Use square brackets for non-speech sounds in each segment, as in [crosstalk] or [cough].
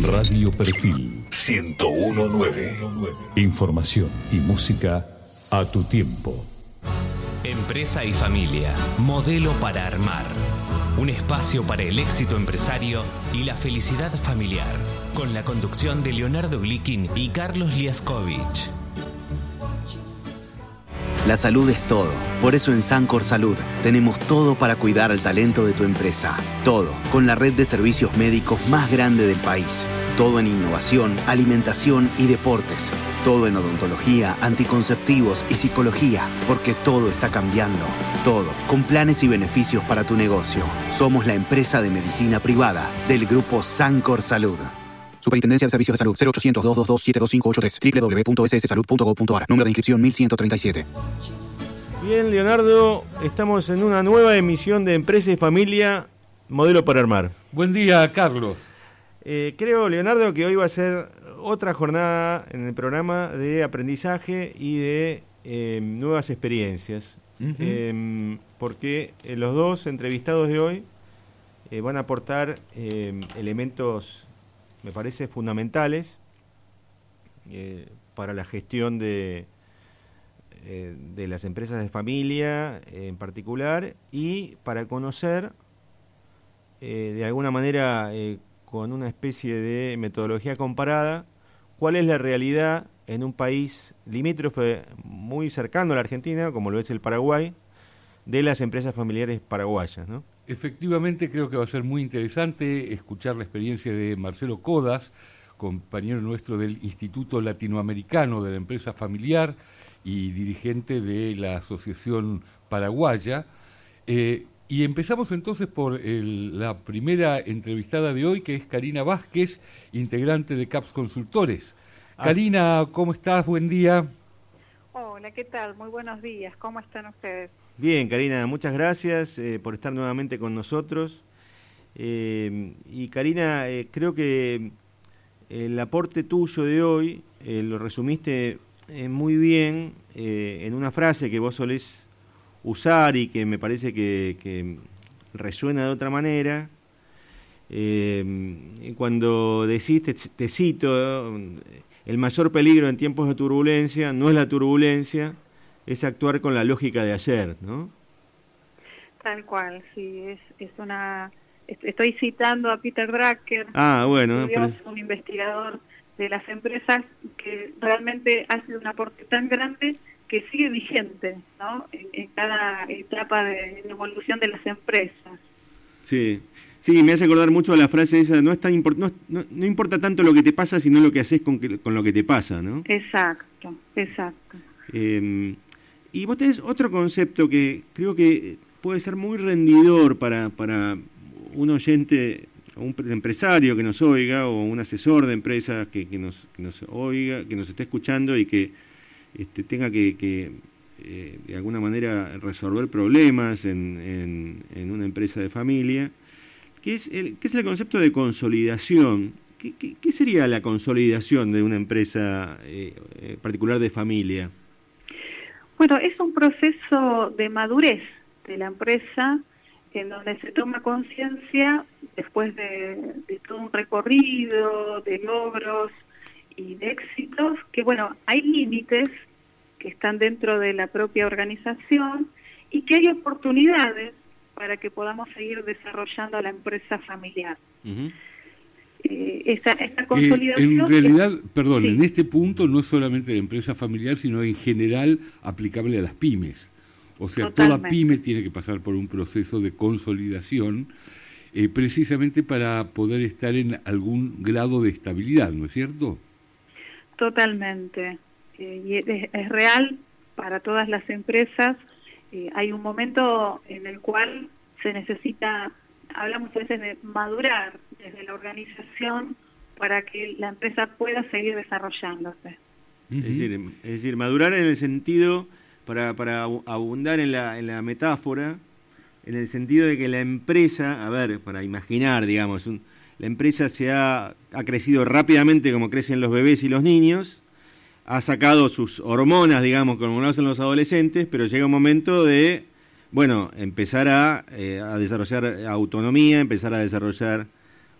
Radio Perfil 1019. Información y música a tu tiempo. Empresa y familia. Modelo para armar. Un espacio para el éxito empresario y la felicidad familiar. Con la conducción de Leonardo Glikin y Carlos Liaskovich. La salud es todo. Por eso en Sancor Salud tenemos todo para cuidar al talento de tu empresa. Todo, con la red de servicios médicos más grande del país. Todo en innovación, alimentación y deportes. Todo en odontología, anticonceptivos y psicología, porque todo está cambiando. Todo, con planes y beneficios para tu negocio. Somos la empresa de medicina privada del grupo Sancor Salud. Superintendencia de Servicios de Salud 0800 222 72583 www.sssalud.gov.ar Número de inscripción 1137. Bien, Leonardo, estamos en una nueva emisión de Empresa y Familia, Modelo para Armar. Buen día, Carlos. Eh, creo, Leonardo, que hoy va a ser otra jornada en el programa de aprendizaje y de eh, nuevas experiencias. Eh, porque los dos entrevistados de hoy van a aportar elementos me parece fundamentales eh, para la gestión de, eh, de las empresas de familia en particular y para conocer eh, de alguna manera con una especie de metodología comparada cuál es la realidad en un país limítrofe muy cercano a la Argentina, como lo es el Paraguay, de las empresas familiares paraguayas. Efectivamente, creo que va a ser muy interesante escuchar la experiencia de Marcelo Codas, compañero nuestro del Instituto Latinoamericano de la Empresa Familiar y dirigente de la Asociación Paraguaya. Eh, y empezamos entonces por la primera entrevistada de hoy, que es Karina Vázquez, integrante de CAPS Consultores. Karina, ¿cómo estás? Buen día. Hola, ¿qué tal? Muy buenos días. ¿Cómo están ustedes? Bien, Karina, muchas gracias eh, por estar nuevamente con nosotros. Eh, y Karina, eh, creo que el aporte tuyo de hoy lo resumiste muy bien en una frase que vos solés usar y que me parece que, resuena de otra manera. cuando decís, te cito, el mayor peligro en tiempos de turbulencia no es la turbulencia, es actuar con la lógica de ayer, ¿no? Tal cual, sí, es, es una... Estoy citando a Peter Drucker, ah, bueno, un investigador de las empresas que realmente hace un aporte tan grande que sigue vigente ¿no? en, cada etapa de, evolución de las empresas. Sí, sí, me hace acordar mucho a la frase esa, no, es tan no, no, importa tanto lo que te pasa, sino lo que haces con, con lo que te pasa, ¿no? Exacto, exacto. Eh, y vos tenés otro concepto que creo que puede ser muy rendidor para, para un oyente, un empresario que nos oiga, o un asesor de empresas que, que, nos, oiga, que nos esté escuchando y que este, tenga que, eh, de alguna manera resolver problemas en, en, una empresa de familia, que es el, que es el concepto de consolidación. ¿Qué, qué, sería la consolidación de una empresa eh, eh, particular de familia? Bueno, es un proceso de madurez de la empresa en donde se toma conciencia después de, todo un recorrido de logros y de éxitos, que bueno, hay límites que están dentro de la propia organización y que hay oportunidades para que podamos seguir desarrollando la empresa familiar. Eh, esta, consolidación... en realidad, perdón, en este punto no es solamente la empresa familiar, sino en general aplicable a las pymes. O sea, toda pyme tiene que pasar por un proceso de consolidación eh, precisamente para poder estar en algún grado de estabilidad, ¿no es cierto? Totalmente. Eh, y es, real para todas las empresas. hay un momento en el cual se necesita hablamos a veces de madurar desde la organización para que la empresa pueda seguir desarrollándose. es, decir, es decir, madurar en el sentido, para, para abundar en la, en la metáfora, en el sentido de que la empresa, a ver, para imaginar, digamos, la empresa se ha, crecido rápidamente como crecen los bebés y los niños, ha sacado sus hormonas, digamos, como lo hacen los adolescentes, pero llega un momento de bueno, empezar a, eh, a desarrollar autonomía, empezar a desarrollar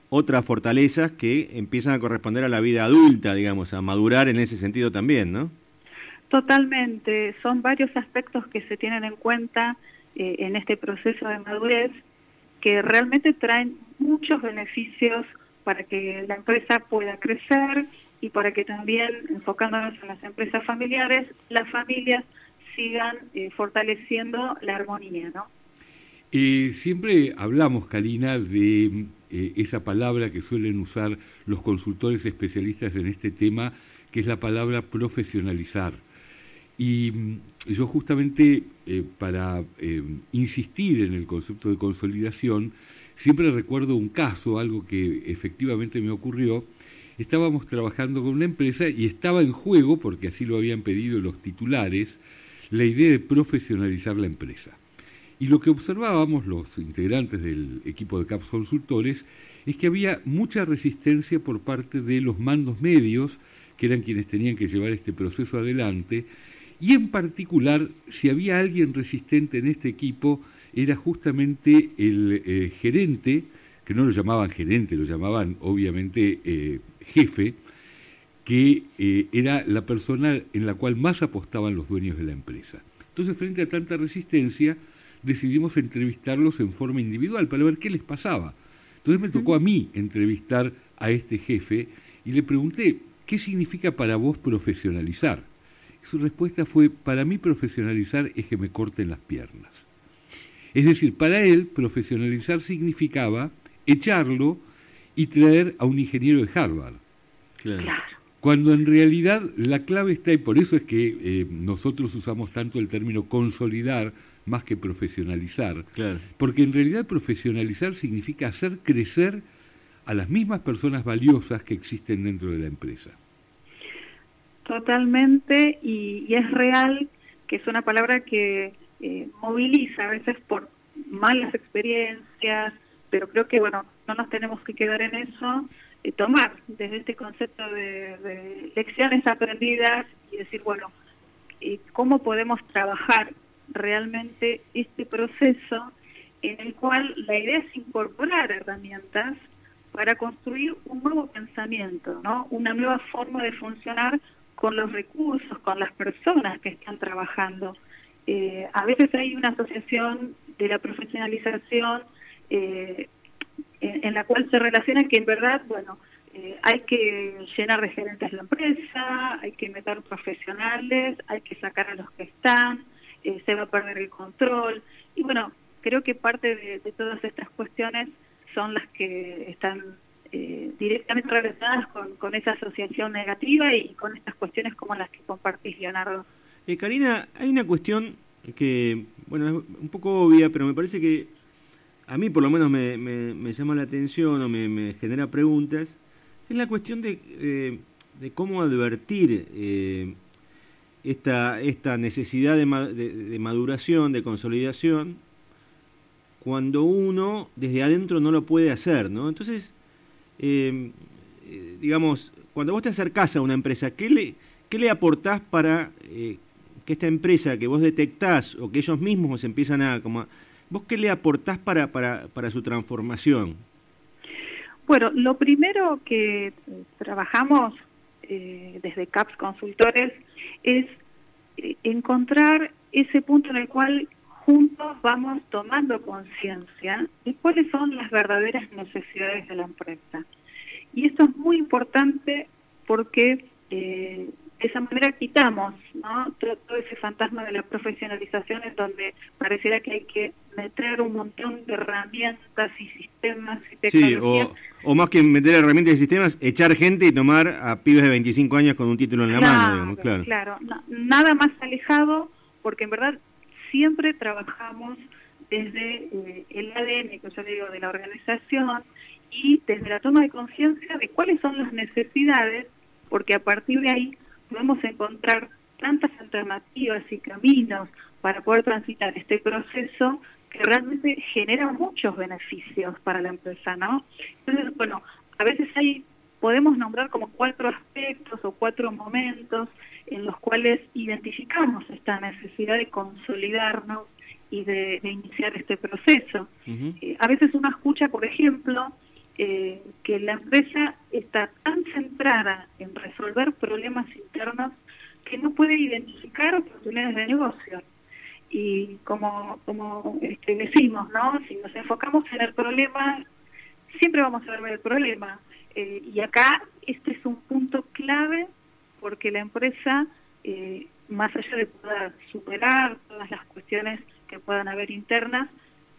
otras fortalezas que empiezan a corresponder a la vida adulta, digamos, a madurar en ese sentido también, ¿no? Totalmente, son varios aspectos que se tienen en cuenta eh, en este proceso de madurez que realmente traen muchos beneficios para que la empresa pueda crecer y para que también, enfocándonos en las empresas familiares, las familias sigan eh, fortaleciendo la armonía, ¿no? Eh, siempre hablamos, Karina, de eh, esa palabra que suelen usar los consultores especialistas en este tema, que es la palabra profesionalizar. Y mm, yo justamente para insistir en el concepto de consolidación, siempre recuerdo un caso, algo que efectivamente me ocurrió. Estábamos trabajando con una empresa y estaba en juego, porque así lo habían pedido los titulares, la idea de profesionalizar la empresa. Y lo que observábamos los integrantes del equipo de CAPS Consultores es que había mucha resistencia por parte de los mandos medios, que eran quienes tenían que llevar este proceso adelante, y en particular, si había alguien resistente en este equipo, era justamente el eh, gerente, que no lo llamaban gerente, lo llamaban obviamente eh, jefe, que eh, era la persona en la cual más apostaban los dueños de la empresa. Entonces, frente a tanta resistencia, decidimos entrevistarlos en forma individual para ver qué les pasaba. Entonces me tocó a mí entrevistar a este jefe y le pregunté, ¿qué significa para vos profesionalizar? Su respuesta fue, para mí profesionalizar es que me corten las piernas. Es decir, para él profesionalizar significaba echarlo y traer a un ingeniero de Harvard. Claro. Cuando en realidad la clave está, y por eso es que eh, nosotros usamos tanto el término consolidar más que profesionalizar, porque en realidad profesionalizar significa hacer crecer a las mismas personas valiosas que existen dentro de la empresa. Totalmente, y, es real que es una palabra que eh, moviliza a veces por malas experiencias, pero creo que bueno, no nos tenemos que quedar en eso, eh, tomar desde este concepto de, lecciones aprendidas y decir, bueno, eh, ¿cómo podemos trabajar realmente este proceso en el cual la idea es incorporar herramientas para construir un nuevo pensamiento, ¿no? una nueva forma de funcionar con los recursos, con las personas que están trabajando. Eh, a veces hay una asociación de la profesionalización eh, en, la cual se relaciona que en verdad, bueno, eh, hay que llenar de gerentes la empresa, hay que meter profesionales, hay que sacar a los que están, eh, se va a perder el control. Y bueno, creo que parte de, todas estas cuestiones son las que están eh, directamente relacionadas con, esa asociación negativa y con estas cuestiones como las que compartís, Leonardo. Karina, hay una cuestión que, bueno, es un poco obvia, pero me parece que a mí por lo menos me, me, llama la atención o me, genera preguntas, es la cuestión de, eh, cómo advertir eh, esta, esta necesidad de, maduración, de consolidación, cuando uno desde adentro no lo puede hacer, ¿no? Entonces, eh, digamos, cuando vos te acercás a una empresa, ¿qué le, qué le aportás para que esta empresa que vos detectás o que ellos mismos empiezan a como ¿Vos qué le aportás para, para, para su transformación? Bueno, lo primero que trabajamos eh, desde CAPS Consultores es eh, encontrar ese punto en el cual juntos vamos tomando conciencia de cuáles son las verdaderas necesidades de la empresa. Y esto es muy importante porque eh, de esa manera quitamos ¿no? todo, ese fantasma de la profesionalización en donde pareciera que hay que meter un montón de herramientas y sistemas y tecnologías. Sí, o, más que meter herramientas y sistemas, echar gente y tomar a pibes de 25 años con un título en la mano. claro, claro. nada más alejado porque en verdad siempre trabajamos desde eh, el ADN, que yo digo, de la organización y desde la toma de conciencia de cuáles son las necesidades, porque a partir de ahí podemos encontrar tantas alternativas y caminos para poder transitar este proceso que realmente genera muchos beneficios para la empresa, ¿no? Entonces, bueno, a veces hay, podemos nombrar como cuatro aspectos o cuatro momentos en los cuales identificamos esta necesidad de consolidarnos y de, iniciar este proceso. Eh, a veces uno escucha, por ejemplo, eh, que la empresa está tan centrada en resolver problemas internos que no puede identificar oportunidades de negocio. Y como, como este, decimos, ¿no? si nos enfocamos en el problema, siempre vamos a ver el problema. Eh, y acá este es un punto clave porque la empresa, eh, más allá de poder superar todas las cuestiones que puedan haber internas,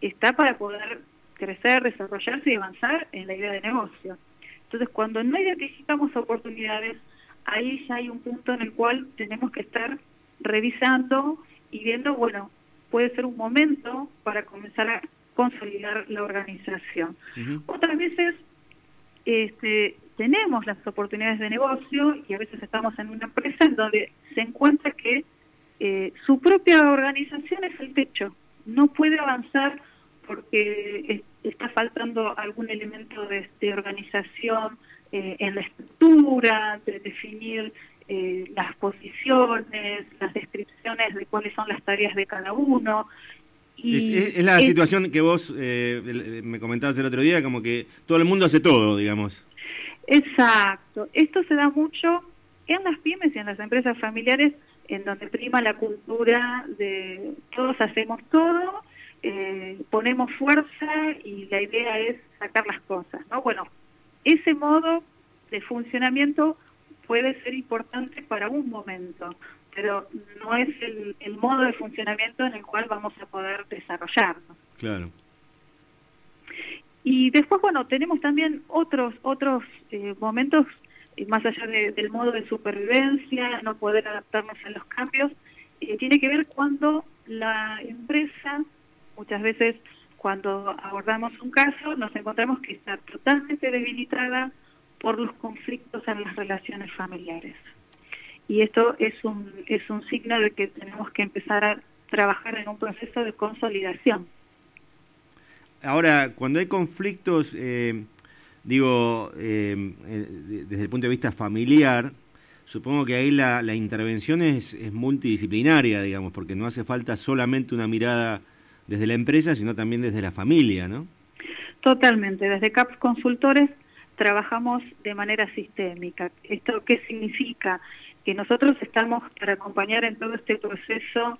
está para poder crecer, desarrollarse y avanzar en la idea de negocio. Entonces, cuando no identificamos oportunidades, ahí ya hay un punto en el cual tenemos que estar revisando y viendo, bueno, puede ser un momento para comenzar a consolidar la organización. Otras veces este, tenemos las oportunidades de negocio y a veces estamos en una empresa en donde se encuentra que eh, su propia organización es el techo, no puede avanzar porque está faltando algún elemento de, organización eh, en la estructura, de definir eh, las posiciones, las descripciones de cuáles son las tareas de cada uno. Y es, la situación que vos eh, me comentabas el otro día, como que todo el mundo hace todo, digamos. Exacto. Esto se da mucho en las pymes y en las empresas familiares, en donde prima la cultura de todos hacemos todo eh, ponemos fuerza y la idea es sacar las cosas, ¿no? Bueno, ese modo de funcionamiento puede ser importante para un momento, pero no es el, modo de funcionamiento en el cual vamos a poder desarrollarnos. Claro. Y después, bueno, tenemos también otros otros eh, momentos, eh, más allá del modo de supervivencia, no poder adaptarnos a los cambios, tiene que ver cuando la empresa Muchas veces cuando abordamos un caso nos encontramos que está totalmente debilitada por los conflictos en las relaciones familiares. Y esto es un, es un signo de que tenemos que empezar a trabajar en un proceso de consolidación. Ahora, cuando hay conflictos, eh, digo, eh, eh, desde el punto de vista familiar, supongo que ahí la, la intervención es, es multidisciplinaria, digamos, porque no hace falta solamente una mirada desde la empresa, sino también desde la familia, ¿no? Totalmente. Desde CAPS Consultores trabajamos de manera sistémica. ¿Esto qué significa? Que nosotros estamos para acompañar en todo este proceso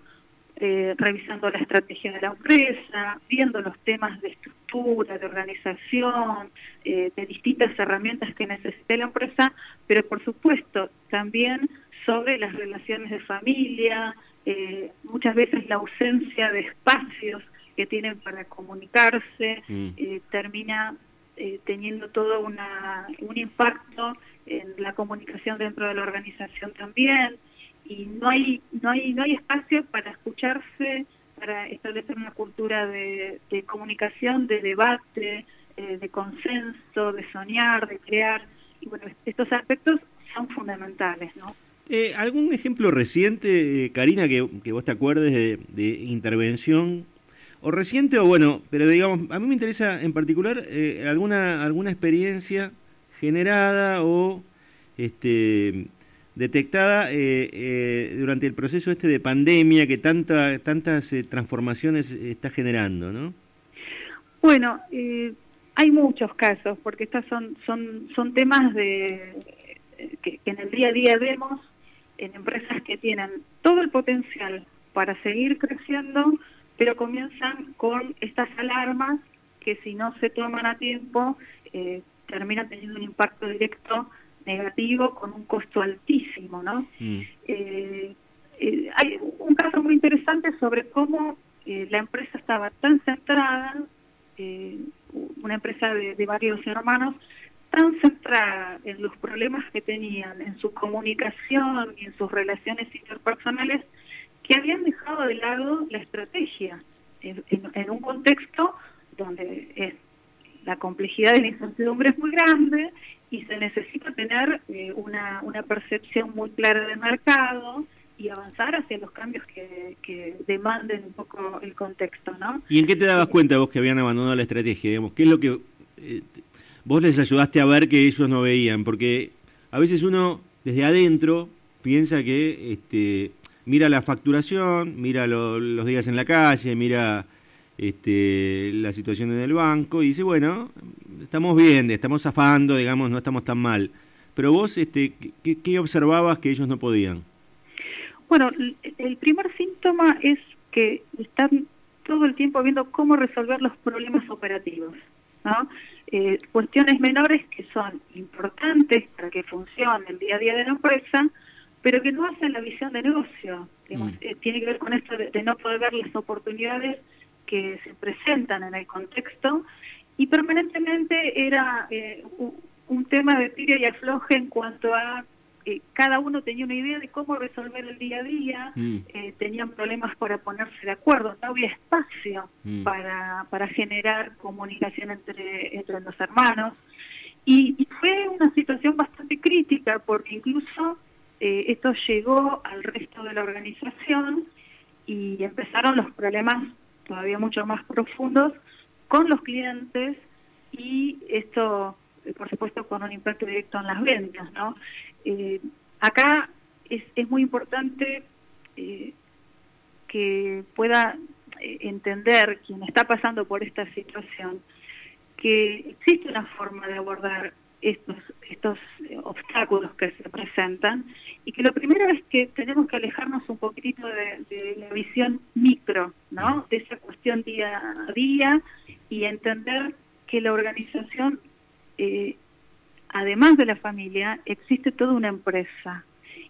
eh, revisando la estrategia de la empresa, viendo los temas de estructura, de organización, eh, de distintas herramientas que necesite la empresa, pero por supuesto también sobre las relaciones de familia, eh, muchas veces la ausencia de espacios que tienen para comunicarse mm. eh, termina eh, teniendo todo una, un impacto en la comunicación dentro de la organización también. Y no hay no hay no hay espacio para escucharse para establecer una cultura de, de comunicación de debate de consenso de soñar de crear. Y bueno estos aspectos son fundamentales no eh, ¿Algún ejemplo reciente, eh, Karina, que, vos te acuerdes de, intervención? O reciente o bueno, pero digamos, a mí me interesa en particular eh, alguna, alguna experiencia generada o este, detectada durante el proceso este de pandemia que tanta, tantas transformaciones está generando, ¿no? Bueno, hay muchos casos, porque estos son, son, son temas de, que, en el día a día vemos en empresas que tienen todo el potencial para seguir creciendo, pero comienzan con estas alarmas que si no se toman a tiempo eh, terminan teniendo un impacto directo negativo con un costo altísimo, ¿no? Mm. Eh, eh, hay un caso muy interesante sobre cómo la empresa estaba tan centrada, una empresa de, de varios hermanos, tan centrada en los problemas que tenían, en su comunicación y en sus relaciones interpersonales, que habían dejado de lado la estrategia en, un contexto donde la complejidad de la incertidumbre es muy grande y se necesita tener eh, una, una percepción muy clara del mercado y avanzar hacia los cambios que, que, demanden un poco el contexto, ¿no? ¿Y en qué te dabas cuenta vos que habían abandonado la estrategia? Digamos, ¿Qué es lo que eh, vos les ayudaste a ver que ellos no veían, porque a veces uno desde adentro piensa que este, mira la facturación, mira los días en la calle, mira este, la situación en el banco y dice, bueno, estamos bien, estamos zafando, digamos, no estamos tan mal. Pero vos, este, ¿qué, observabas que ellos no podían? Bueno, el primer síntoma es que están todo el tiempo viendo cómo resolver los problemas operativos. ¿no? Eh, cuestiones menores que son importantes para que funcione el día a día de la empresa, pero que no hacen la visión de negocio. Mm. Eh, tiene que ver con esto de, no poder ver las oportunidades que se presentan en el contexto y permanentemente era eh, un, tema de tira y afloje en cuanto a eh, cada uno tenía una idea de cómo resolver el día a día, mm. tenían problemas para ponerse de acuerdo, no había espacio mm. para, para generar comunicación entre, entre los hermanos. y, fue una situación bastante crítica porque incluso eh, esto llegó al resto de la organización y empezaron los problemas todavía mucho más profundos con los clientes y esto, eh, por supuesto, con un impacto directo en las ventas. ¿no? Eh, acá es, es, muy importante que pueda entender quien está pasando por esta situación que existe una forma de abordar estos, estos obstáculos que se presentan y que lo primero es que tenemos que alejarnos un poquitito de, la visión micro, ¿no? De esa cuestión día a día y entender que la organización, eh, además de la familia, existe toda una empresa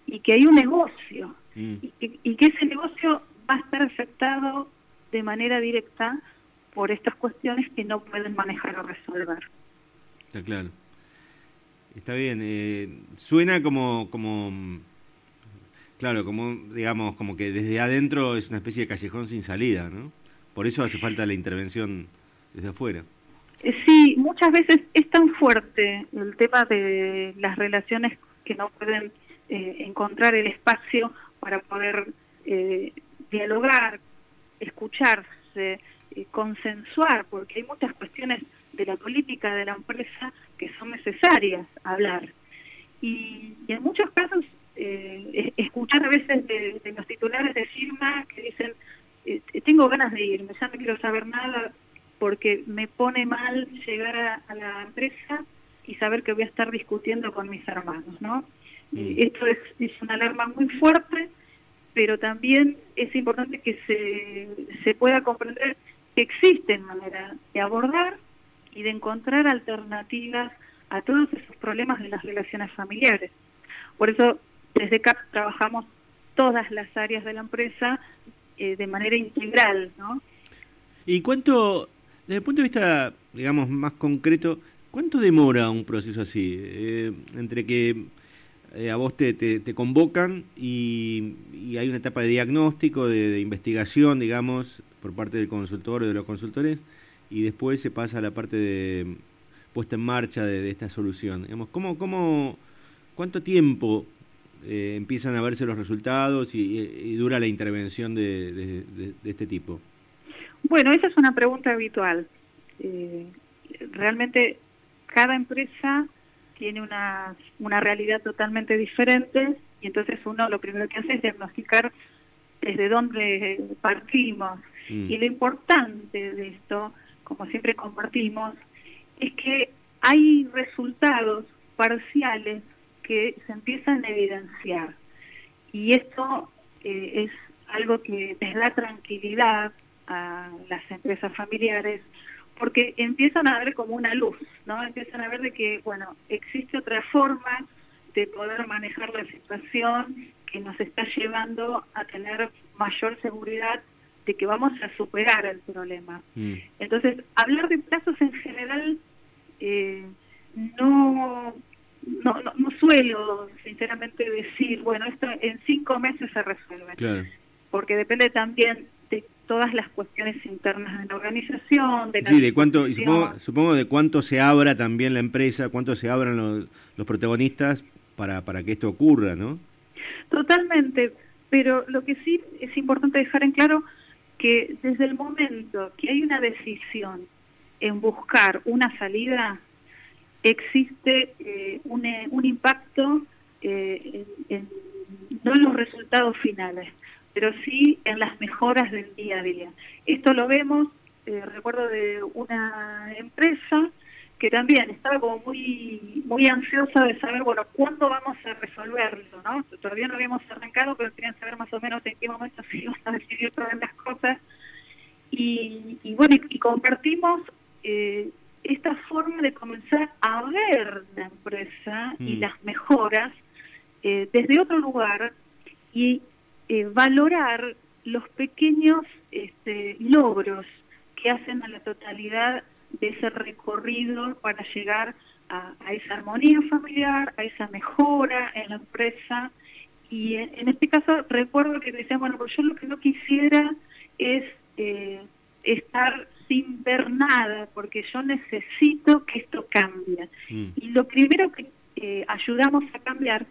y que hay un negocio mm. y, que, y que ese negocio va a estar afectado de manera directa por estas cuestiones que no pueden manejar o resolver. Está claro. Está bien. Eh, suena como, como, claro, como, digamos, como que desde adentro es una especie de callejón sin salida, ¿no? Por eso hace falta la intervención desde afuera. Eh, sí, muchas veces es tan fuerte el tema de las relaciones que no pueden eh, encontrar el espacio para poder dialogar, escucharse, consensuar, porque hay muchas cuestiones de la política de la empresa que son necesarias hablar. Y, en muchos casos, eh, escuchar a veces de, los titulares de firma que dicen, eh, tengo ganas de irme, ya no quiero saber nada porque me pone mal llegar a, la empresa y saber que voy a estar discutiendo con mis hermanos, ¿no? Mm. Esto es, es una alarma muy fuerte, pero también es importante que se, se pueda comprender que existen maneras de abordar y de encontrar alternativas a todos esos problemas de las relaciones familiares. Por eso, desde CAP trabajamos todas las áreas de la empresa eh, de manera integral, ¿no? ¿Y cuánto, desde el punto de vista, digamos, más concreto, cuánto demora un proceso así? Eh, entre que eh, a vos te, te, convocan y, hay una etapa de diagnóstico, de, de, investigación, digamos, por parte del consultor o de los consultores, y después se pasa a la parte de puesta en marcha de, esta solución. Digamos, ¿cómo, cómo, ¿Cuánto tiempo eh, empiezan a verse los resultados y, dura la intervención de, este tipo? Bueno, esa es una pregunta habitual. Eh, realmente cada empresa tiene una, una realidad totalmente diferente y entonces uno lo primero que hace es diagnosticar desde dónde partimos. Mm. Y lo importante de esto como siempre compartimos, es que hay resultados parciales que se empiezan a evidenciar. Y esto eh, es algo que les da tranquilidad a las empresas familiares porque empiezan a ver como una luz, ¿no? Empiezan a ver de que, bueno, existe otra forma de poder manejar la situación que nos está llevando a tener mayor seguridad de que vamos a superar el problema. Mm. Entonces, hablar de plazos en general eh, no, no, no, suelo sinceramente decir, bueno, esto en cinco meses se resuelve. Porque depende también todas las cuestiones internas de la organización, de Sí, de cuánto, y supongo, supongo, de cuánto se abra también la empresa, cuánto se abran los, los protagonistas para, para que esto ocurra, ¿no? Totalmente, pero lo que sí es importante dejar en claro que desde el momento que hay una decisión en buscar una salida, existe eh, un, eh, un, impacto eh, en, no en los resultados finales, pero sí en las mejoras del día a día. Esto lo vemos eh, recuerdo de una empresa que también estaba como muy muy ansiosa de saber, bueno, cuándo vamos a resolverlo, ¿no? Todavía no habíamos arrancado, pero querían saber más o menos en qué momento [laughs] se iban a decidir todas las cosas. Y, bueno, y, compartimos eh, esta forma de comenzar a ver la empresa y mm. las mejoras eh, desde otro lugar y eh, valorar los pequeños este, logros que hacen a la totalidad de ese recorrido para llegar a, esa armonía familiar, a esa mejora en la empresa. Y en, este caso recuerdo que decían, bueno, pues yo lo que no quisiera es eh, estar sin ver nada, porque yo necesito que esto cambie. Mm. Y lo primero que eh, ayudamos a cambiar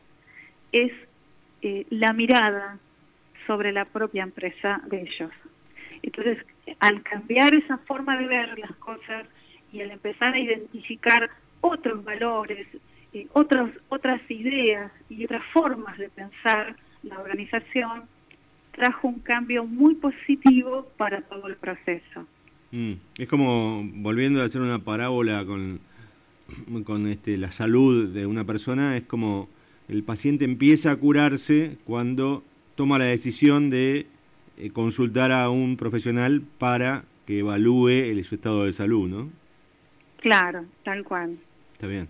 es eh, la mirada sobre la propia empresa de ellos. Entonces, al cambiar esa forma de ver las cosas y al empezar a identificar otros valores, eh, otros, otras ideas y otras formas de pensar la organización, trajo un cambio muy positivo para todo el proceso. Mm, es como volviendo a hacer una parábola con, con este, la salud de una persona, es como el paciente empieza a curarse cuando toma la decisión de eh, consultar a un profesional para que evalúe el, su estado de salud, ¿no? Claro, tal cual. Está bien.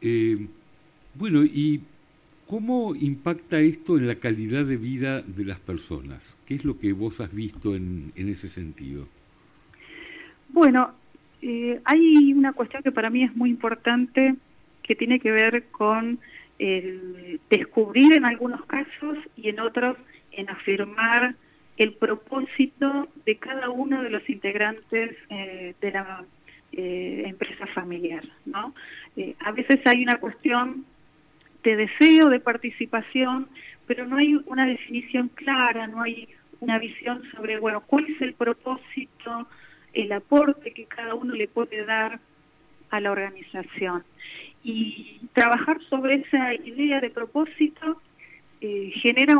Eh, bueno, ¿y cómo impacta esto en la calidad de vida de las personas? ¿Qué es lo que vos has visto en, en ese sentido? Bueno, eh, hay una cuestión que para mí es muy importante que tiene que ver con el descubrir en algunos casos y en otros en afirmar el propósito de cada uno de los integrantes eh, de la eh, empresa familiar. ¿no? Eh, a veces hay una cuestión de deseo de participación, pero no hay una definición clara, no hay una visión sobre, bueno, cuál es el propósito, el aporte que cada uno le puede dar la organización. Y trabajar sobre esa idea de propósito eh, genera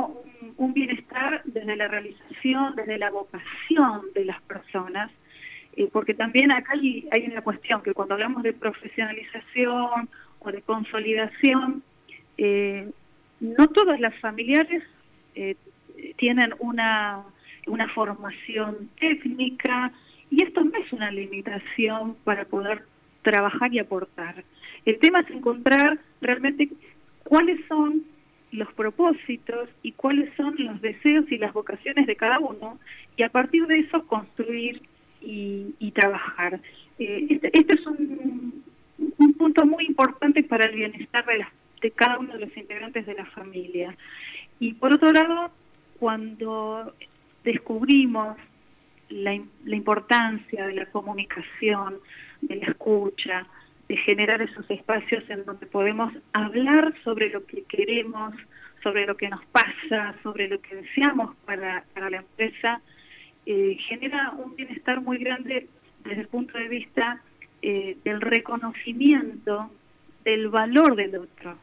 un, bienestar desde la realización, desde la vocación de las personas, eh, porque también acá hay, una cuestión que cuando hablamos de profesionalización o de consolidación, eh, no todas las familiares tienen una, una formación técnica y esto no es una limitación para poder trabajar y aportar. El tema es encontrar realmente cuáles son los propósitos y cuáles son los deseos y las vocaciones de cada uno y a partir de eso construir y, trabajar. Eh, este, este, es un, punto muy importante para el bienestar de, de cada uno de los integrantes de la familia. Y por otro lado, cuando descubrimos la, la importancia de la comunicación, de la escucha, de generar esos espacios en donde podemos hablar sobre lo que queremos, sobre lo que nos pasa, sobre lo que deseamos para, la empresa, eh, genera un bienestar muy grande desde el punto de vista eh, del reconocimiento del valor del otro.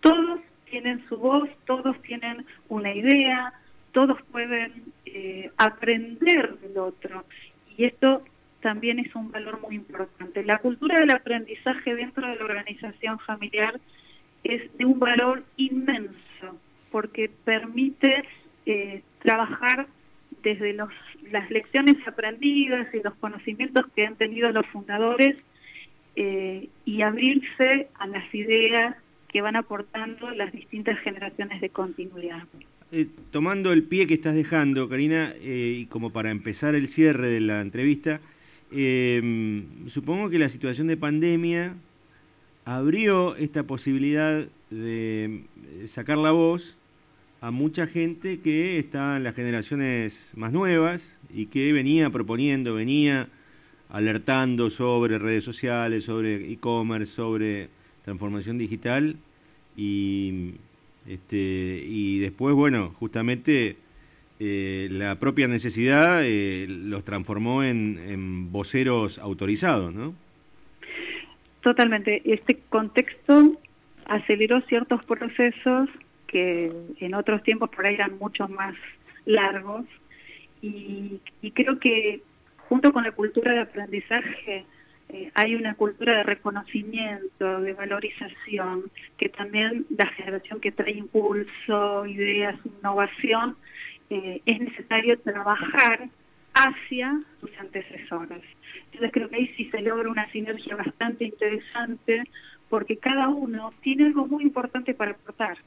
Todos tienen su voz, todos tienen una idea, todos pueden eh, aprender del otro. Y esto también es un valor muy importante. La cultura del aprendizaje dentro de la organización familiar es de un valor inmenso, porque permite eh, trabajar desde los, las lecciones aprendidas y los conocimientos que han tenido los fundadores eh, y abrirse a las ideas que van aportando las distintas generaciones de continuidad. Eh, tomando el pie que estás dejando, Karina, y como para empezar el cierre de la entrevista, eh, supongo que la situación de pandemia abrió esta posibilidad de sacar la voz a mucha gente que está en las generaciones más nuevas y que venía proponiendo, venía alertando sobre redes sociales, sobre e-commerce, sobre transformación digital y este y después bueno justamente eh, la propia necesidad eh, los transformó en, voceros autorizados, ¿no? Totalmente. Este contexto aceleró ciertos procesos que en otros tiempos por ahí eran mucho más largos y, creo que junto con la cultura de aprendizaje, eh, hay una cultura de reconocimiento, de valorización, que también la generación que trae impulso, ideas, innovación, eh, es necesario trabajar hacia sus antecesores. Entonces creo que ahí sí se logra una sinergia bastante interesante porque cada uno tiene algo muy importante para aportar.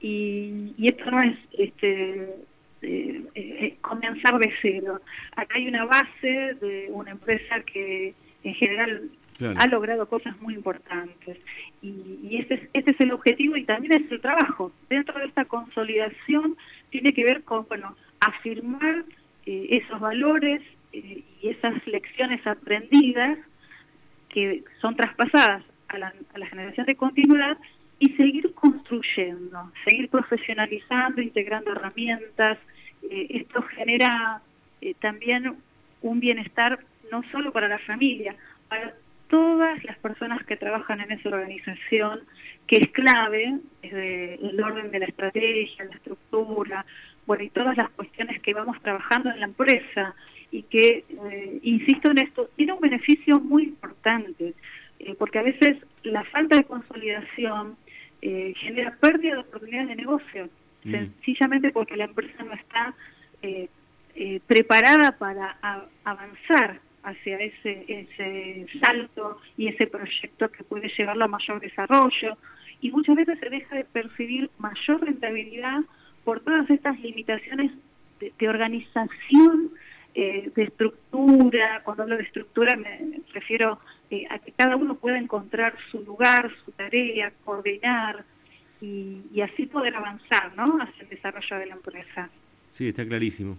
Y, esto no es este, eh, comenzar de cero. Acá hay una base de una empresa que en general ha logrado cosas muy importantes. Y, este, es, este es el objetivo y también es el trabajo. Dentro de esta consolidación tiene que ver con, bueno, afirmar eh, esos valores eh, y esas lecciones aprendidas que son traspasadas a la, a la generación de continuidad y seguir construyendo, seguir profesionalizando, integrando herramientas. Eh, esto genera también un bienestar no solo para la familia, para todas las personas que trabajan en esa organización, que es clave desde el orden de la estrategia, la estructura, bueno, y todas las cuestiones que vamos trabajando en la empresa y que, eh, insisto en esto, tiene un beneficio muy importante, eh, porque a veces la falta de consolidación eh, genera pérdida de oportunidades de negocio, mm. sencillamente porque la empresa no está preparada para avanzar hacia ese, ese salto y ese proyecto que puede llevarlo a mayor desarrollo. Y muchas veces se deja de percibir mayor rentabilidad por todas estas limitaciones de, organización, eh, de estructura. Cuando hablo de estructura me refiero eh, a que cada uno pueda encontrar su lugar, su tarea, coordinar y, y así poder avanzar ¿no? hacia el desarrollo de la empresa. Sí, está clarísimo.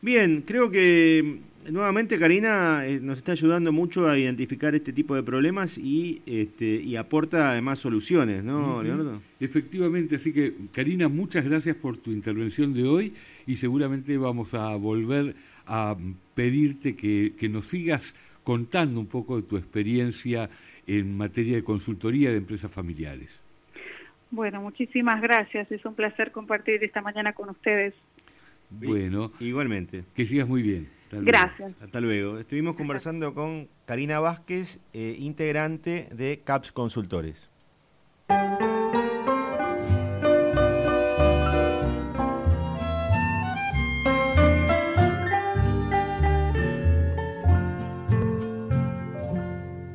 Bien, creo que nuevamente Karina eh, nos está ayudando mucho a identificar este tipo de problemas y, este, y aporta además soluciones, ¿no, Leonardo? Efectivamente, así que Karina, muchas gracias por tu intervención de hoy y seguramente vamos a volver a pedirte que, que nos sigas contando un poco de tu experiencia en materia de consultoría de empresas familiares. Bueno, muchísimas gracias. Es un placer compartir esta mañana con ustedes. Bueno, igualmente. Que sigas muy bien. Gracias. Hasta luego. Estuvimos conversando con Karina Vázquez, eh, integrante de CAPS Consultores.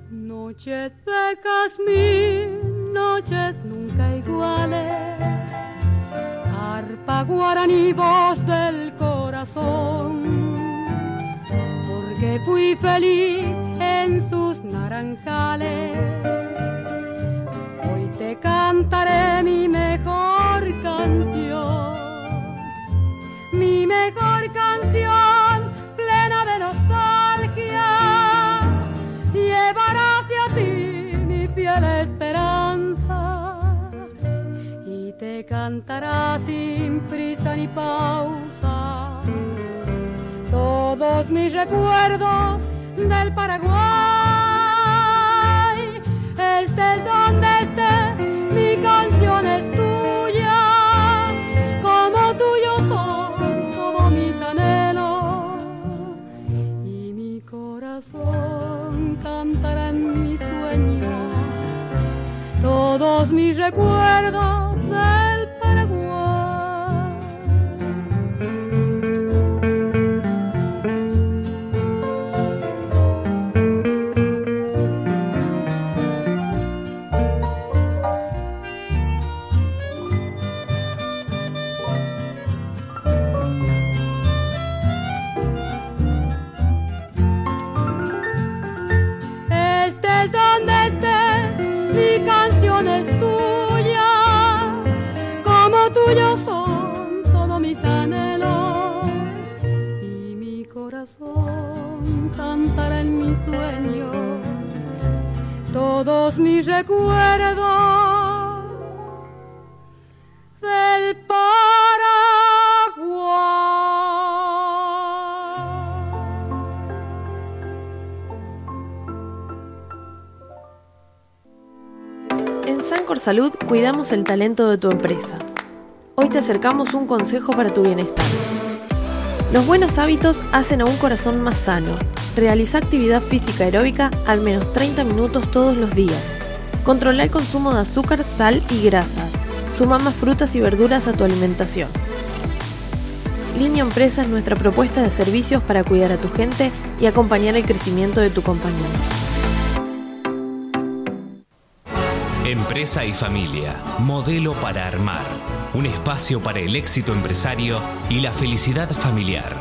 Noches de jazmín, noches nunca iguales guaraní, voz del corazón, porque fui feliz en sus naranjales. Hoy te cantaré mi mejor canción, mi mejor canción plena de nostalgia, llevará hacia ti mi fiel esperanza te cantará sin prisa ni pausa todos mis recuerdos del Paraguay. Estés donde estés, mi canción es tuya, como tuyo son todos mis anhelos. Y mi corazón cantará en mis sueños. Todos mis recuerdos Cuidamos el talento de tu empresa. Hoy te acercamos un consejo para tu bienestar. Los buenos hábitos hacen a un corazón más sano. Realiza actividad física aeróbica al menos 30 minutos todos los días. Controla el consumo de azúcar, sal y grasas. Suma más frutas y verduras a tu alimentación. Línea Empresa es nuestra propuesta de servicios para cuidar a tu gente y acompañar el crecimiento de tu compañía. Empresa y familia, modelo para armar. Un espacio para el éxito empresario y la felicidad familiar.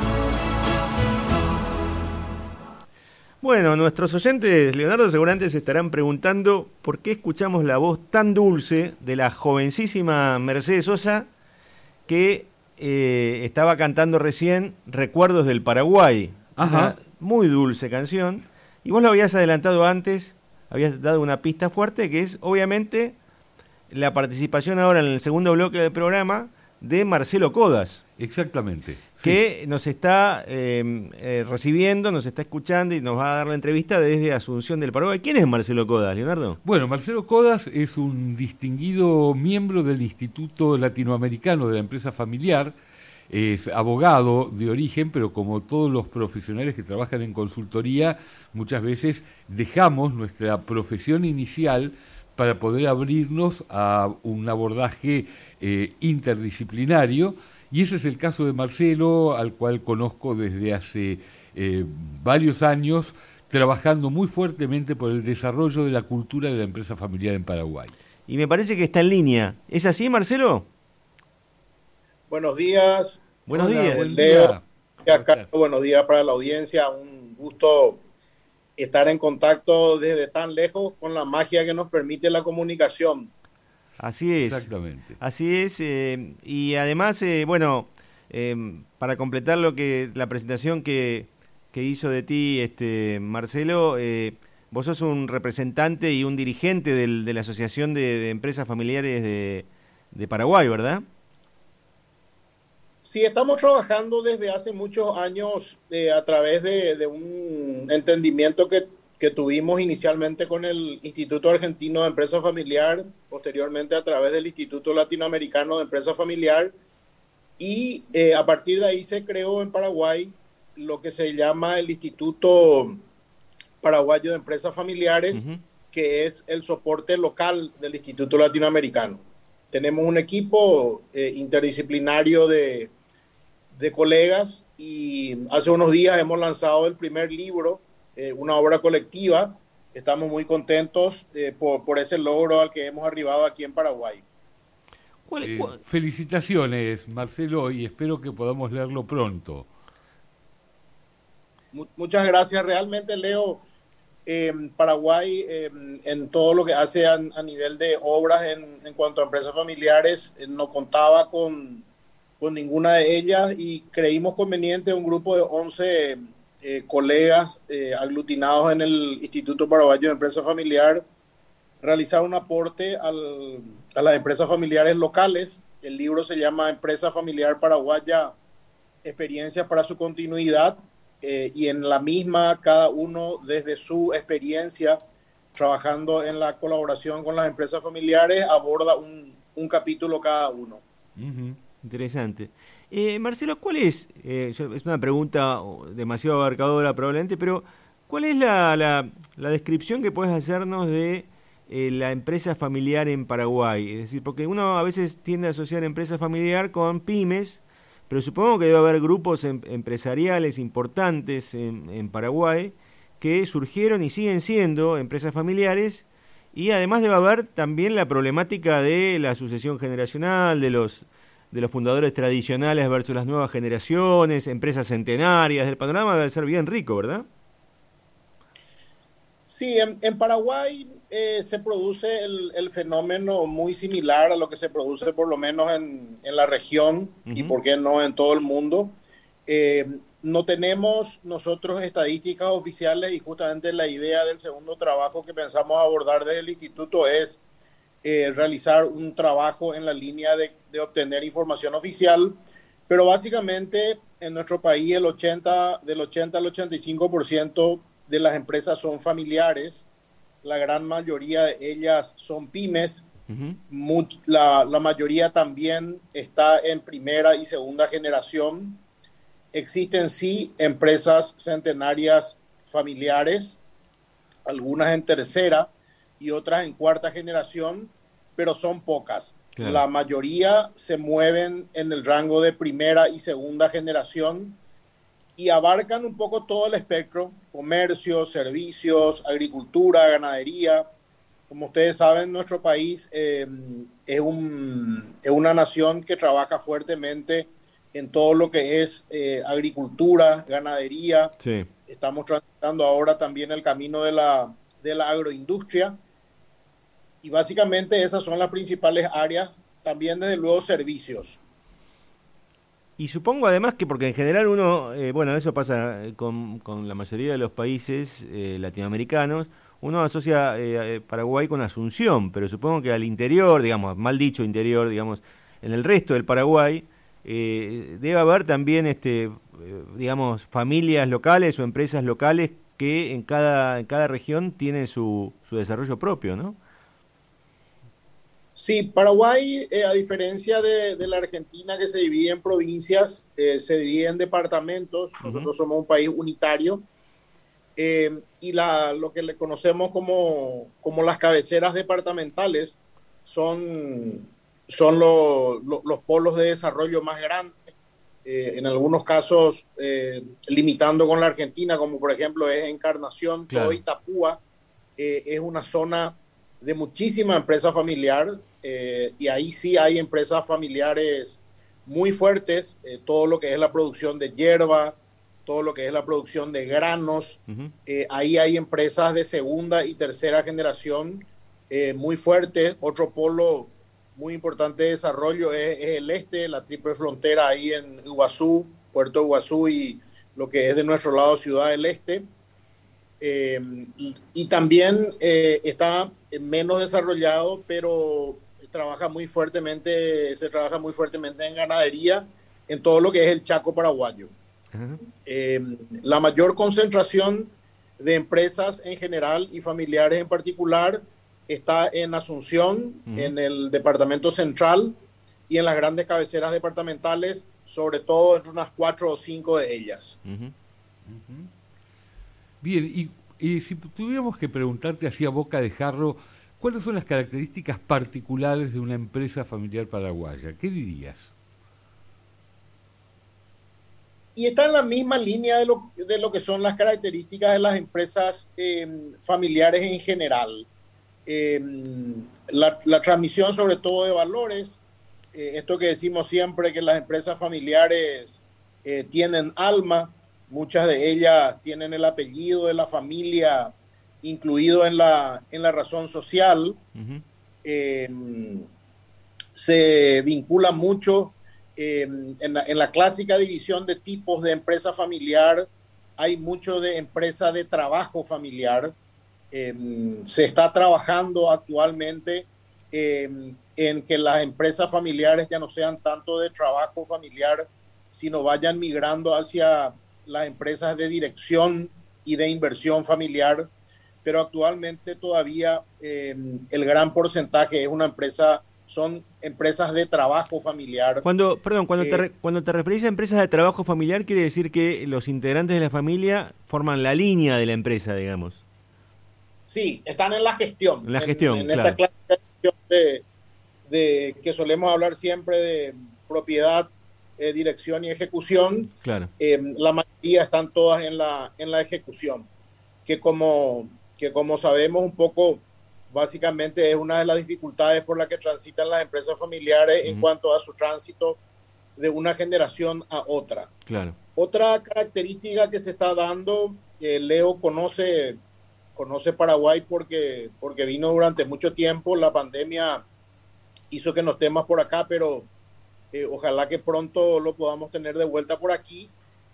Bueno, nuestros oyentes, Leonardo, seguramente se estarán preguntando por qué escuchamos la voz tan dulce de la jovencísima Mercedes Sosa que eh, estaba cantando recién Recuerdos del Paraguay. Una muy dulce canción. Y vos lo habías adelantado antes, habías dado una pista fuerte que es, obviamente, la participación ahora en el segundo bloque del programa de Marcelo Codas. Exactamente. Que nos está eh, eh, recibiendo, nos está escuchando y nos va a dar la entrevista desde Asunción del Paraguay. ¿Quién es Marcelo Codas, Leonardo? Bueno, Marcelo Codas es un distinguido miembro del Instituto Latinoamericano de la Empresa Familiar. Es abogado de origen, pero como todos los profesionales que trabajan en consultoría, muchas veces dejamos nuestra profesión inicial para poder abrirnos a un abordaje eh, interdisciplinario. Y ese es el caso de Marcelo, al cual conozco desde hace eh, varios años, trabajando muy fuertemente por el desarrollo de la cultura de la empresa familiar en Paraguay. Y me parece que está en línea. ¿Es así, Marcelo? Buenos días. Buenos días. Buen día. buenos días para la audiencia. Un gusto estar en contacto desde tan lejos con la magia que nos permite la comunicación. Así es. Exactamente. Así es. Eh, y además, eh, bueno, eh, para completar lo que la presentación que, que hizo de ti, este Marcelo, vos sos un representante y un dirigente del, de la Asociación de, Empresas Familiares de, de Paraguay, ¿verdad? Sí, estamos trabajando desde hace muchos años a través de, un entendimiento que, tuvimos inicialmente con el Instituto Argentino de Empresa Familiar, posteriormente a través del Instituto Latinoamericano de Empresa Familiar, y eh, a partir de ahí se creó en Paraguay lo que se llama el Instituto Paraguayo de Empresas Familiares, que es el soporte local del Instituto Latinoamericano. Tenemos un equipo eh, interdisciplinario de de colegas y hace unos días hemos lanzado el primer libro, eh, una obra colectiva. Estamos muy contentos eh, por, ese logro al que hemos arribado aquí en Paraguay. Eh, felicitaciones, Marcelo, y espero que podamos leerlo pronto. muchas gracias. Realmente, Leo, Paraguay, en todo lo que hace a, nivel de obras en, en cuanto a empresas familiares, no contaba con con ninguna de ellas y creímos conveniente un grupo de 11 eh, colegas eh, aglutinados en el Instituto Paraguayo de Empresa Familiar realizar un aporte al, a las empresas familiares locales. El libro se llama Empresa Familiar Paraguaya, Experiencias para su continuidad eh, y en la misma cada uno desde su experiencia trabajando en la colaboración con las empresas familiares aborda un, un capítulo cada uno. Interesante. Eh, Marcelo, ¿cuál es? Eh, es una pregunta demasiado abarcadora probablemente, pero ¿cuál es la, la, descripción que puedes hacernos de eh, la empresa familiar en Paraguay? Es decir, porque uno a veces tiende a asociar empresa familiar con pymes, pero supongo que debe haber grupos em, empresariales importantes en, en Paraguay que surgieron y siguen siendo empresas familiares y además debe haber también la problemática de la sucesión generacional, de los de los fundadores tradicionales versus las nuevas generaciones, empresas centenarias, el panorama debe ser bien rico, ¿verdad? Sí, en, Paraguay eh, se produce el, fenómeno muy similar a lo que se produce por lo menos en, la región y por qué no en todo el mundo. Eh, no tenemos nosotros estadísticas oficiales y justamente la idea del segundo trabajo que pensamos abordar desde el instituto es eh, realizar un trabajo en la línea de, obtener información oficial, pero básicamente en nuestro país el 80, del 80 al 85% de las empresas son familiares, la gran mayoría de ellas son pymes, la, la, mayoría también está en primera y segunda generación. Existen sí empresas centenarias familiares, algunas en tercera y otras en cuarta generación, pero son pocas. La mayoría se mueven en el rango de primera y segunda generación y abarcan un poco todo el espectro, comercio, servicios, agricultura, ganadería. Como ustedes saben, nuestro país eh, es, un, es, una nación que trabaja fuertemente en todo lo que es eh, agricultura, ganadería. Estamos transitando ahora también el camino de la, de la agroindustria y básicamente esas son las principales áreas, también desde luego servicios. Y supongo además que porque en general uno, eh, bueno, eso pasa eh, con, con, la mayoría de los países eh, latinoamericanos, uno asocia Paraguay con Asunción, pero supongo que al interior, digamos, mal dicho interior, digamos, en el resto del Paraguay, debe haber también, este, digamos, familias locales o empresas locales que en cada, en cada región tienen su, su desarrollo propio, ¿no? Sí, Paraguay, eh, a diferencia de, la Argentina que se divide en provincias, eh, se divide en departamentos. Nosotros somos un país unitario. Eh, y la, lo que le conocemos como, como las cabeceras departamentales son, son los polos de desarrollo más grandes. en algunos casos, limitando con la Argentina, como por ejemplo es Encarnación, claro. Itapúa, es una zona de muchísima empresa familiar eh, y ahí sí hay empresas familiares muy fuertes, eh, todo lo que es la producción de hierba, todo lo que es la producción de granos, eh, ahí hay empresas de segunda y tercera generación muy fuertes. Otro polo muy importante de desarrollo es, es, el este, la triple frontera ahí en Iguazú, Puerto Iguazú y lo que es de nuestro lado Ciudad del Este. Y también está menos desarrollado, pero trabaja muy fuertemente, se trabaja muy fuertemente en ganadería, en todo lo que es el Chaco paraguayo. Em, la mayor concentración de empresas en general y familiares en particular está en Asunción, en el departamento central y en las grandes cabeceras departamentales, sobre todo en unas cuatro o cinco de ellas. Bien, y si tuviéramos que preguntarte así a boca de jarro, ¿cuáles son las características particulares de una empresa familiar paraguaya? ¿Qué dirías? Y está en la misma línea de lo, de lo que son las características de las empresas em, familiares en general. Em, la, transmisión sobre todo de valores, eh, esto que decimos siempre que las empresas familiares eh, tienen alma, Muchas de ellas tienen el apellido de la familia incluido en la, en la razón social. Em, se vincula mucho em, en, la, en, la, clásica división de tipos de empresa familiar. Hay mucho de empresa de trabajo familiar. Em, se está trabajando actualmente en que las empresas familiares ya no sean tanto de trabajo familiar, sino vayan migrando hacia las empresas de dirección y de inversión familiar, pero actualmente todavía eh, el gran porcentaje es una empresa, son empresas de trabajo familiar. Cuando, perdón, cuando, te, eh, cuando te referís a empresas de trabajo familiar, quiere decir que los integrantes de la familia forman la línea de la empresa, digamos. Sí, están en la gestión. En la gestión, En, esta clase de, de que solemos hablar siempre de propiedad eh, dirección y ejecución. Claro. Eh, la mayoría están todas en la, en la ejecución, que como, que como sabemos un poco, básicamente es una de las dificultades por las que transitan las empresas familiares en cuanto a su tránsito de una generación a otra. Claro. Otra característica que se está dando, eh, Leo conoce, conoce Paraguay porque, porque vino durante mucho tiempo, la pandemia hizo que no estemos por acá, pero eh, ojalá que pronto lo podamos tener de vuelta por aquí,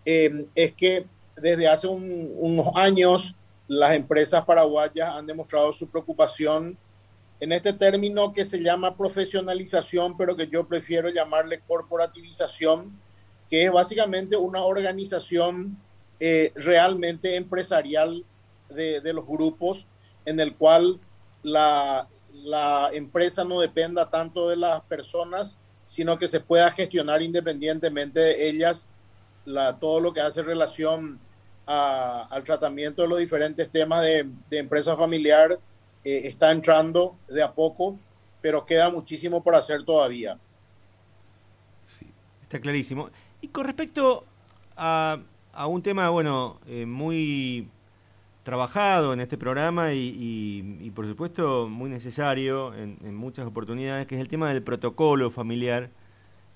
eh, es que desde hace unos años las empresas paraguayas han demostrado su preocupación en este término que se llama profesionalización, pero que yo prefiero llamarle corporativización, que es básicamente una organización eh, realmente empresarial de, los grupos, en el cual la empresa no dependa tanto de las personas, sino que se pueda gestionar independientemente de ellas la, todo lo que hace relación al tratamiento de los diferentes temas de, empresa familiar eh, está entrando de a poco, pero queda muchísimo por hacer todavía. Sí, está clarísimo. Y con respecto a, un tema, bueno, eh, muy trabajado en este programa y, por supuesto muy necesario en, muchas oportunidades, que es el tema del protocolo familiar.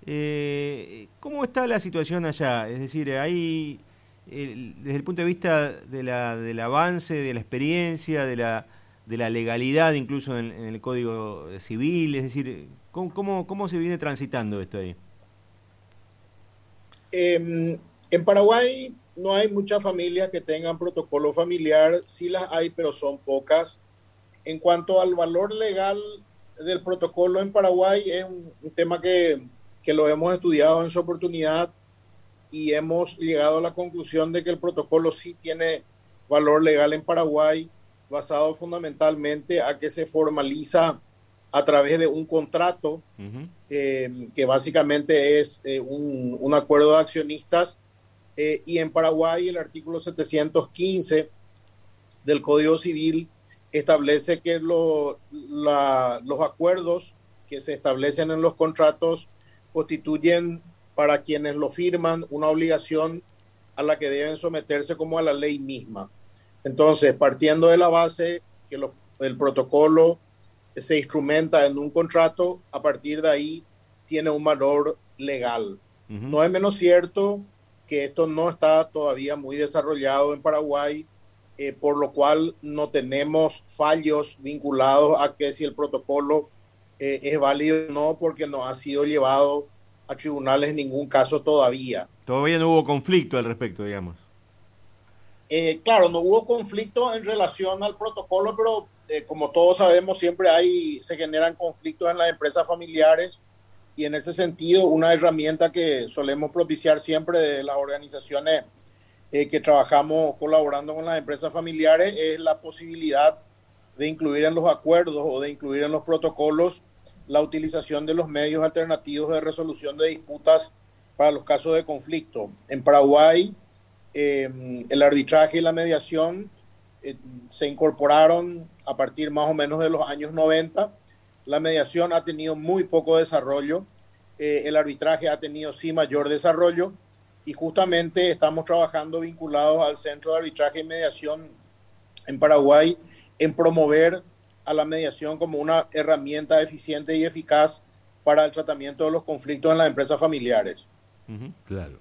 Eh, ¿Cómo está la situación allá? Es decir, hay, desde el punto de vista de la, del avance, de la experiencia, de la, legalidad incluso en, el Código Civil, es decir, ¿cómo, cómo, se viene transitando esto ahí? Em, en Paraguay no hay muchas familias que tengan protocolo familiar, sí las hay, pero son pocas. En cuanto al valor legal del protocolo en Paraguay, es un, tema que, que, lo hemos estudiado en su oportunidad y hemos llegado a la conclusión de que el protocolo sí tiene valor legal en Paraguay, basado fundamentalmente a que se formaliza a través de un contrato eh, que básicamente es eh, un, un acuerdo de accionistas eh, y en Paraguay el artículo 715 del Código Civil establece que los acuerdos que se establecen en los contratos constituyen para quienes lo firman una obligación a la que deben someterse como a la ley misma. Entonces, partiendo de la base que el protocolo se instrumenta en un contrato, a partir de ahí tiene un valor legal. No es menos cierto que esto no está todavía muy desarrollado en Paraguay, eh, por lo cual no tenemos fallos vinculados a que si el protocolo eh, es válido o no, porque no ha sido llevado a tribunales en ningún caso todavía. Todavía no hubo conflicto al respecto, digamos. Eh, claro, no hubo conflicto en relación al protocolo, pero como todos sabemos, siempre hay, se generan conflictos en las empresas familiares y en ese sentido una herramienta que solemos propiciar siempre de las organizaciones eh, que trabajamos colaborando con las empresas familiares es la posibilidad de incluir en los acuerdos o de incluir en los protocolos la utilización de los medios alternativos de resolución de disputas para los casos de conflicto. En Paraguay, em, el arbitraje y la mediación eh, se incorporaron a partir más o menos de los años 90 la mediación ha tenido muy poco desarrollo, eh, el arbitraje ha tenido sí mayor desarrollo y justamente estamos trabajando vinculados al Centro de Arbitraje y Mediación en Paraguay en promover a la mediación como una herramienta eficiente y eficaz para el tratamiento de los conflictos en las empresas familiares. Claro.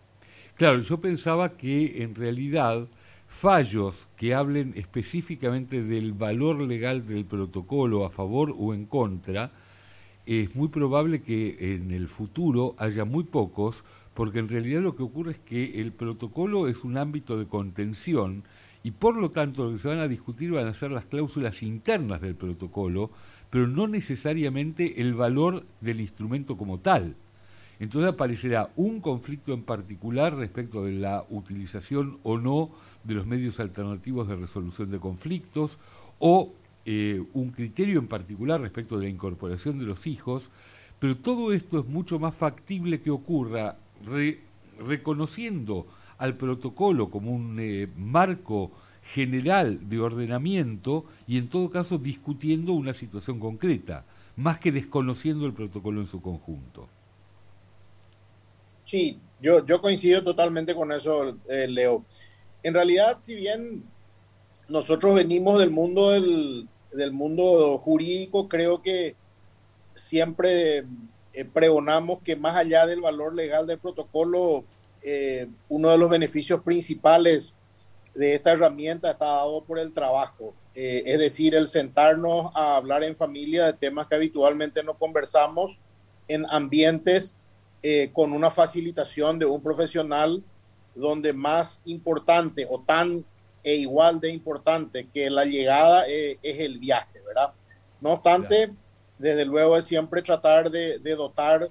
Claro, yo pensaba que en realidad fallos que hablen específicamente del valor legal del protocolo a favor o en contra, es muy probable que en el futuro haya muy pocos, porque en realidad lo que ocurre es que el protocolo es un ámbito de contención y por lo tanto lo que se van a discutir van a ser las cláusulas internas del protocolo, pero no necesariamente el valor del instrumento como tal. Entonces aparecerá un conflicto en particular respecto de la utilización o no de los medios alternativos de resolución de conflictos o eh, un criterio en particular respecto de la incorporación de los hijos, pero todo esto es mucho más factible que ocurra reconociendo al protocolo como un eh, marco general de ordenamiento y en todo caso discutiendo una situación concreta, más que desconociendo el protocolo en su conjunto. Sí, yo, yo coincido totalmente con eso, eh, Leo. En realidad, si bien nosotros venimos del mundo del, mundo jurídico, creo que siempre eh, pregonamos que más allá del valor legal del protocolo, eh, uno de los beneficios principales de esta herramienta está dado por el trabajo. es decir, el sentarnos a hablar en familia de temas que habitualmente no conversamos en ambientes eh, con una facilitación de un profesional donde más importante o tan e igual de importante que la llegada eh, es el viaje, ¿verdad? No obstante, desde luego es siempre tratar de, dotar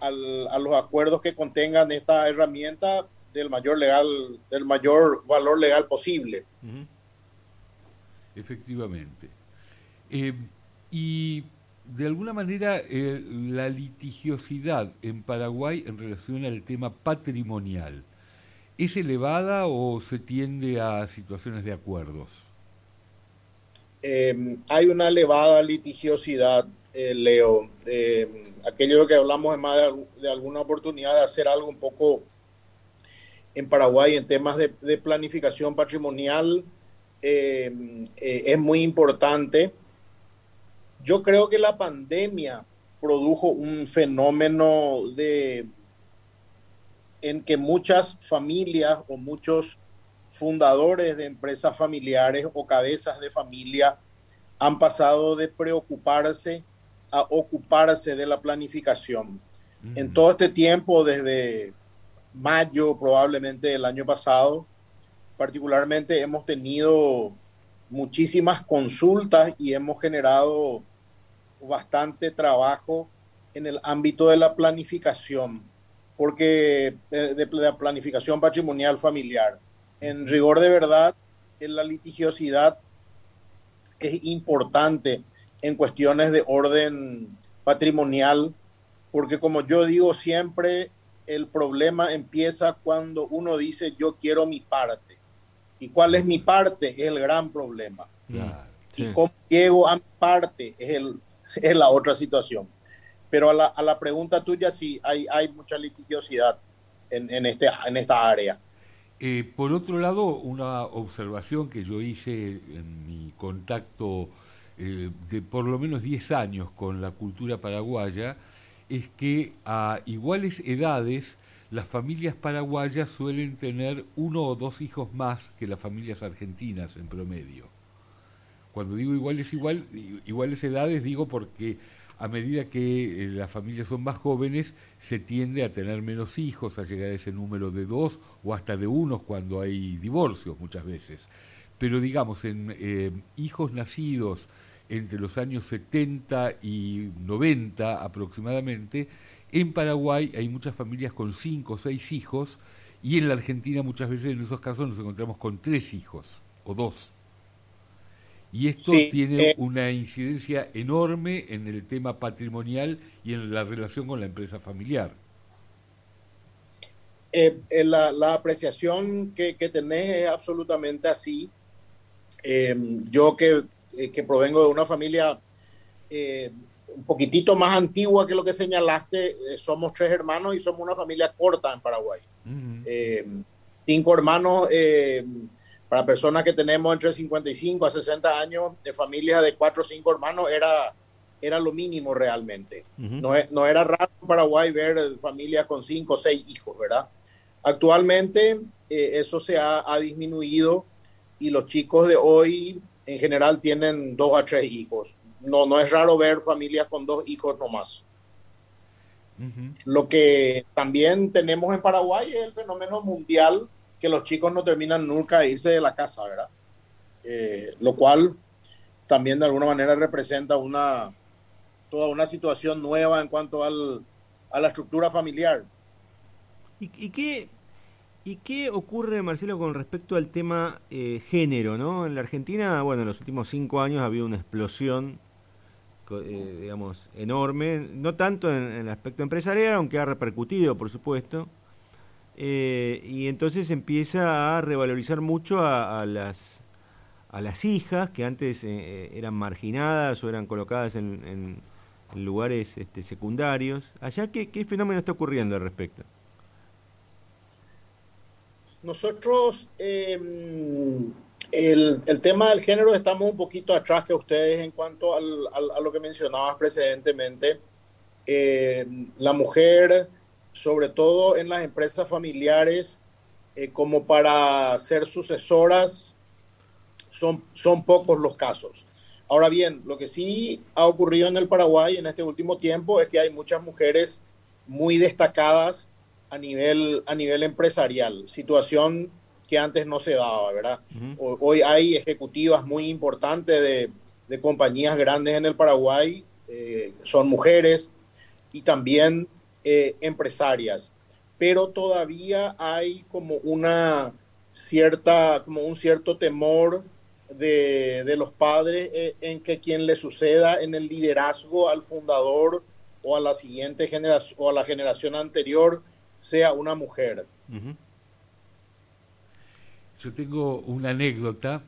a los acuerdos que contengan esta herramienta del mayor legal, del mayor valor legal posible. Efectivamente. Eh, y de alguna manera eh, la litigiosidad en Paraguay en relación al tema patrimonial ¿Es elevada o se tiende a situaciones de acuerdos? Em, hay una elevada litigiosidad, eh, Leo. Em, aquello que hablamos es más de, alguna oportunidad de hacer algo un poco en Paraguay en temas de, planificación patrimonial em, eh, es muy importante. Yo creo que la pandemia produjo un fenómeno de en que muchas familias o muchos fundadores de empresas familiares o cabezas de familia han pasado de preocuparse a ocuparse de la planificación. En todo este tiempo, desde mayo probablemente del año pasado, particularmente hemos tenido muchísimas consultas y hemos generado bastante trabajo en el ámbito de la planificación, porque eh, de, la planificación patrimonial familiar. En rigor de verdad, en la litigiosidad es importante en cuestiones de orden patrimonial, porque como yo digo siempre, el problema empieza cuando uno dice yo quiero mi parte. ¿Y cuál es mi parte? Es el gran problema. Y cómo llego a mi parte es el, es la otra situación. Pero a la, a la pregunta tuya, sí, hay, hay mucha litigiosidad en, en, este, en esta área. Eh, por otro lado, una observación que yo hice en mi contacto eh, de por lo menos 10 años con la cultura paraguaya es que a iguales edades las familias paraguayas suelen tener uno o dos hijos más que las familias argentinas en promedio. Cuando digo iguales, igual, iguales edades, digo porque a medida que eh, las familias son más jóvenes, se tiende a tener menos hijos, a llegar a ese número de dos o hasta de unos cuando hay divorcios muchas veces. Pero digamos, en eh, hijos nacidos entre los años 70 y 90 aproximadamente, en Paraguay hay muchas familias con cinco o seis hijos y en la Argentina muchas veces en esos casos nos encontramos con tres hijos o dos. Y esto tiene eh, una incidencia enorme en el tema patrimonial y en la relación con la empresa familiar. Eh, eh, la, apreciación que, que, tenés es absolutamente así. yo que, que, provengo de una familia un poquitito más antigua que lo que señalaste, somos tres hermanos y somos una familia corta en Paraguay. cinco hermanos para personas que tenemos entre 55 a 60 años de familias de cuatro o cinco hermanos era, era lo mínimo realmente. no, no era raro en Paraguay ver familias con cinco o seis hijos, ¿verdad? Actualmente eh, eso se ha, ha, disminuido y los chicos de hoy en general tienen dos a tres hijos. No, no es raro ver familias con dos hijos nomás. Lo que también tenemos en Paraguay es el fenómeno mundial que los chicos no terminan nunca de irse de la casa, ¿verdad? Eh, lo cual también de alguna manera representa una toda una situación nueva en cuanto al, a la estructura familiar. ¿Y, qué, ¿Y qué ocurre, Marcelo, con respecto al tema eh, género? ¿no? En la Argentina, bueno, en los últimos cinco años ha habido una explosión, eh, digamos, enorme, no tanto en, el aspecto empresarial, aunque ha repercutido, por supuesto, eh, y entonces empieza a revalorizar mucho a, las a las hijas que antes eh, eran marginadas o eran colocadas en, lugares este, secundarios. Allá, ¿qué, ¿qué, fenómeno está ocurriendo al respecto? Nosotros, em, el, el, tema del género, estamos un poquito atrás que ustedes en cuanto al, a lo que mencionabas precedentemente. Eh, la mujer sobre todo en las empresas familiares, eh, como para ser sucesoras, son, son pocos los casos. Ahora bien, lo que sí ha ocurrido en el Paraguay en este último tiempo es que hay muchas mujeres muy destacadas a nivel, a nivel empresarial, situación que antes no se daba, ¿verdad? Hoy hay ejecutivas muy importantes de, de, compañías grandes en el Paraguay, eh, son mujeres, y también eh, empresarias, pero todavía hay como una cierta, como un cierto temor de, de los padres eh, en que quien le suceda en el liderazgo al fundador o a la siguiente generación o a la generación anterior sea una mujer. yo tengo una anécdota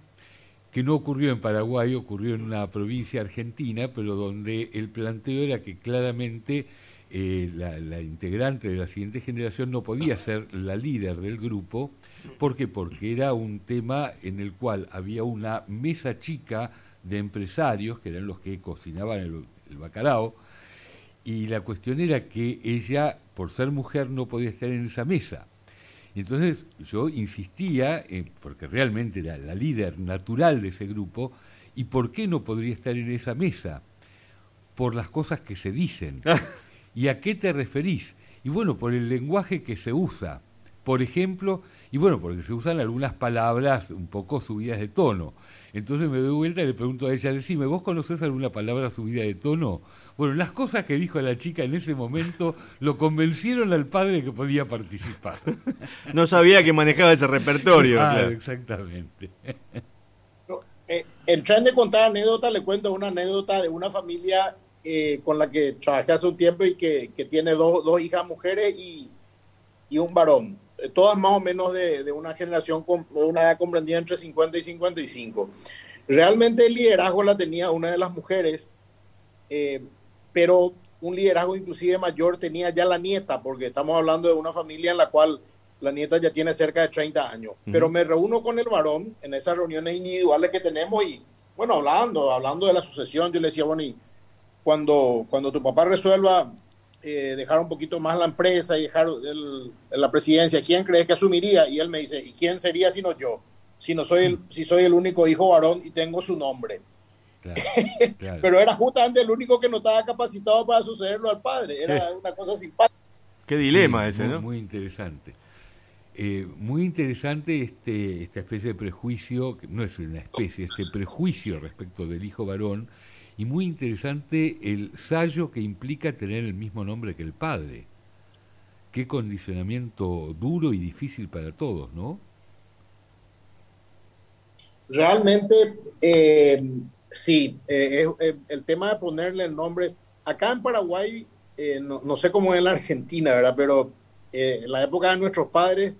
que no ocurrió en Paraguay, ocurrió en una provincia argentina, pero donde el planteo era que claramente eh, la, integrante de la siguiente generación no podía ser la líder del grupo. ¿Por qué? Porque era un tema en el cual había una mesa chica de empresarios, que eran los que cocinaban el, el bacalao, y la cuestión era que ella, por ser mujer, no podía estar en esa mesa. Entonces yo insistía, porque realmente era la líder natural de ese grupo, ¿y por qué no podría estar en esa mesa? Por las cosas que se dicen. [laughs] ¿Y a qué te referís? Y bueno, por el lenguaje que se usa. Por ejemplo, y bueno, porque se usan algunas palabras un poco subidas de tono. Entonces me doy vuelta y le pregunto a ella, decime, ¿vos conocés alguna palabra subida de tono? Bueno, las cosas que dijo la chica en ese momento [laughs] lo convencieron al padre que podía participar. [laughs] No sabía que manejaba ese repertorio. claro. exactamente. Eh, en tren de contar anécdotas, le cuento una anécdota de una familia eh, con la que trabajé hace un tiempo y que, que tiene dos, dos, hijas mujeres y, y, un varón. Eh, todas más o menos de, de una generación, con, una edad comprendida entre 50 y 55. Realmente el liderazgo la tenía una de las mujeres, eh, pero un liderazgo inclusive mayor tenía ya la nieta, porque estamos hablando de una familia en la cual la nieta ya tiene cerca de 30 años. Pero me reúno con el varón en esas reuniones individuales que tenemos y, bueno, hablando, hablando de la sucesión, yo le decía, bueno, y cuando, cuando tu papá resuelva eh, dejar un poquito más la empresa y dejar la presidencia, ¿quién crees que asumiría? Y él me dice, ¿y quién sería sino yo? Si, no soy el, si soy el único hijo varón y tengo su nombre. [laughs] Pero era justamente el único que no estaba capacitado para sucederlo al padre. Era una cosa simpática. Qué dilema ese, muy, ¿no? Muy interesante. Eh, muy interesante este, esta especie de prejuicio, que no es una especie, este prejuicio respecto del hijo varón, y muy interesante el sallo que implica tener el mismo nombre que el padre. Qué condicionamiento duro y difícil para todos, ¿no? Realmente, eh, sí, eh, eh, el tema de ponerle el nombre, acá en Paraguay, no, no, sé cómo es en la Argentina, ¿verdad? Pero en la época de nuestros padres,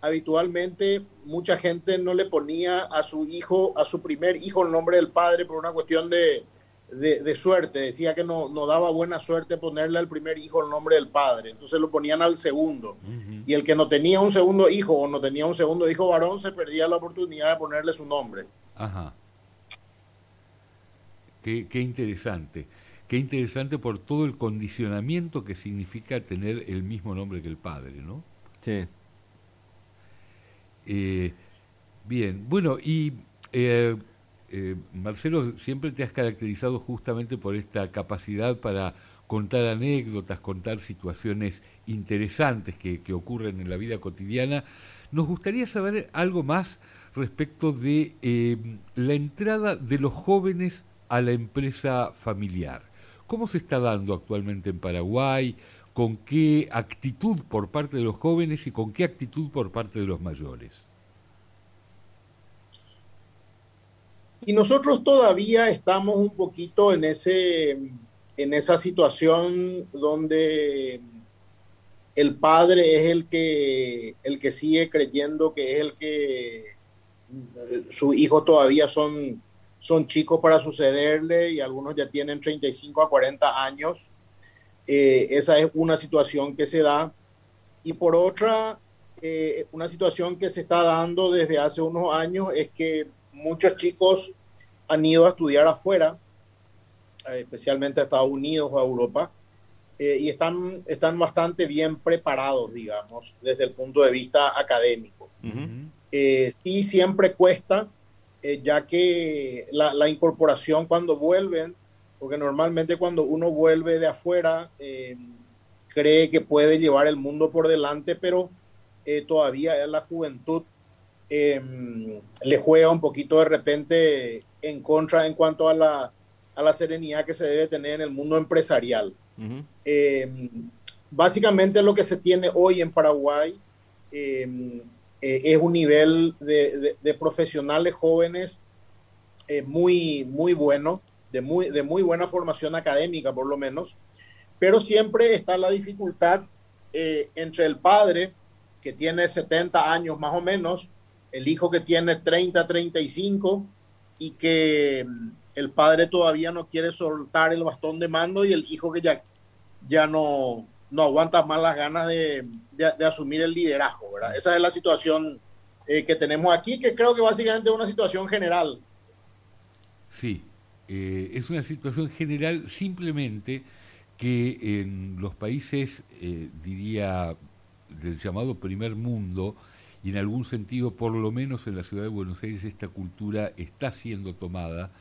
habitualmente mucha gente no le ponía a su hijo, a su primer hijo el nombre del padre por una cuestión de, de, suerte, decía que no, no, daba buena suerte ponerle al primer hijo el nombre del padre, entonces lo ponían al segundo. Y el que no tenía un segundo hijo o no tenía un segundo hijo varón se perdía la oportunidad de ponerle su nombre. Ajá. Qué, qué interesante. Qué interesante por todo el condicionamiento que significa tener el mismo nombre que el padre, ¿no? Sí. Eh, bien, bueno, y eh, eh, Marcelo, siempre te has caracterizado justamente por esta capacidad para contar anécdotas, contar situaciones interesantes que, ocurren en la vida cotidiana. Nos gustaría saber algo más respecto de eh, la entrada de los jóvenes a la empresa familiar. ¿Cómo se está dando actualmente en Paraguay? ¿Con qué actitud por parte de los jóvenes y con qué actitud por parte de los mayores? Y nosotros todavía estamos un poquito en, ese, en esa situación donde el padre es el que, el que sigue creyendo que es el que sus hijos todavía son, son chicos para sucederle y algunos ya tienen 35 a 40 años. Eh, esa es una situación que se da. Y por otra, eh, una situación que se está dando desde hace unos años es que muchos chicos han ido a estudiar afuera, eh, especialmente a Estados Unidos o a Europa, eh, y están, están bastante bien preparados, digamos, desde el punto de vista académico. Eh, sí, siempre cuesta, ya que la, la, incorporación cuando vuelven, porque normalmente cuando uno vuelve de afuera, cree que puede llevar el mundo por delante, pero todavía es la juventud Em, le juega un poquito de repente en contra en cuanto a la, a la serenidad que se debe tener en el mundo empresarial. Em, básicamente lo que se tiene hoy en Paraguay em, eh, es un nivel de, de, profesionales jóvenes eh, muy, muy bueno, de muy, de muy buena formación académica por lo menos, pero siempre está la dificultad eh, entre el padre, que tiene 70 años más o menos, el hijo que tiene 30, 35 y que mm, el padre todavía no quiere soltar el bastón de mando y el hijo que ya, ya no, no aguanta más las ganas de, asumir el liderazgo, ¿verdad? Esa es la situación eh, que tenemos aquí, que creo que básicamente es una situación general. Sí, eh, es una situación general simplemente que en los países, eh, diría, del llamado primer mundo, y en algún sentido, por lo menos en la ciudad de Buenos Aires, esta cultura está siendo tomada,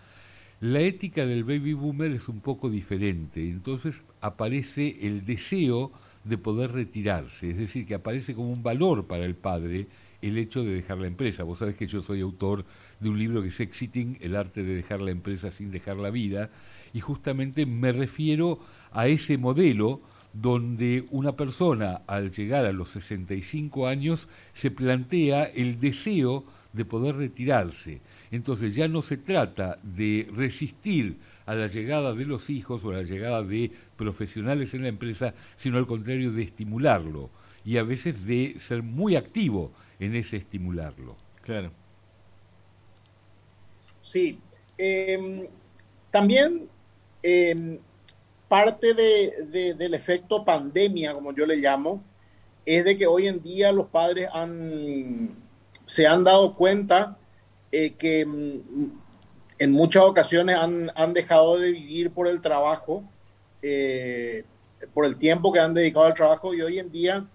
la ética del baby boomer es un poco diferente, entonces aparece el deseo de poder retirarse, es decir, que aparece como un valor para el padre el hecho de dejar la empresa. Vos sabés que yo soy autor de un libro que es Exiting, el arte de dejar la empresa sin dejar la vida, y justamente me refiero a ese modelo donde una persona al llegar a los 65 años se plantea el deseo de poder retirarse. Entonces ya no se trata de resistir a la llegada de los hijos o a la llegada de profesionales en la empresa, sino al contrario de estimularlo y a veces de ser muy activo en ese estimularlo. Claro. Sí. Em, también em, parte de, del efecto pandemia, como yo le llamo, es de que hoy en día los padres han, se han dado cuenta eh, que mm, en muchas ocasiones han, han, dejado de vivir por el trabajo, eh, por el tiempo que han dedicado al trabajo y hoy en día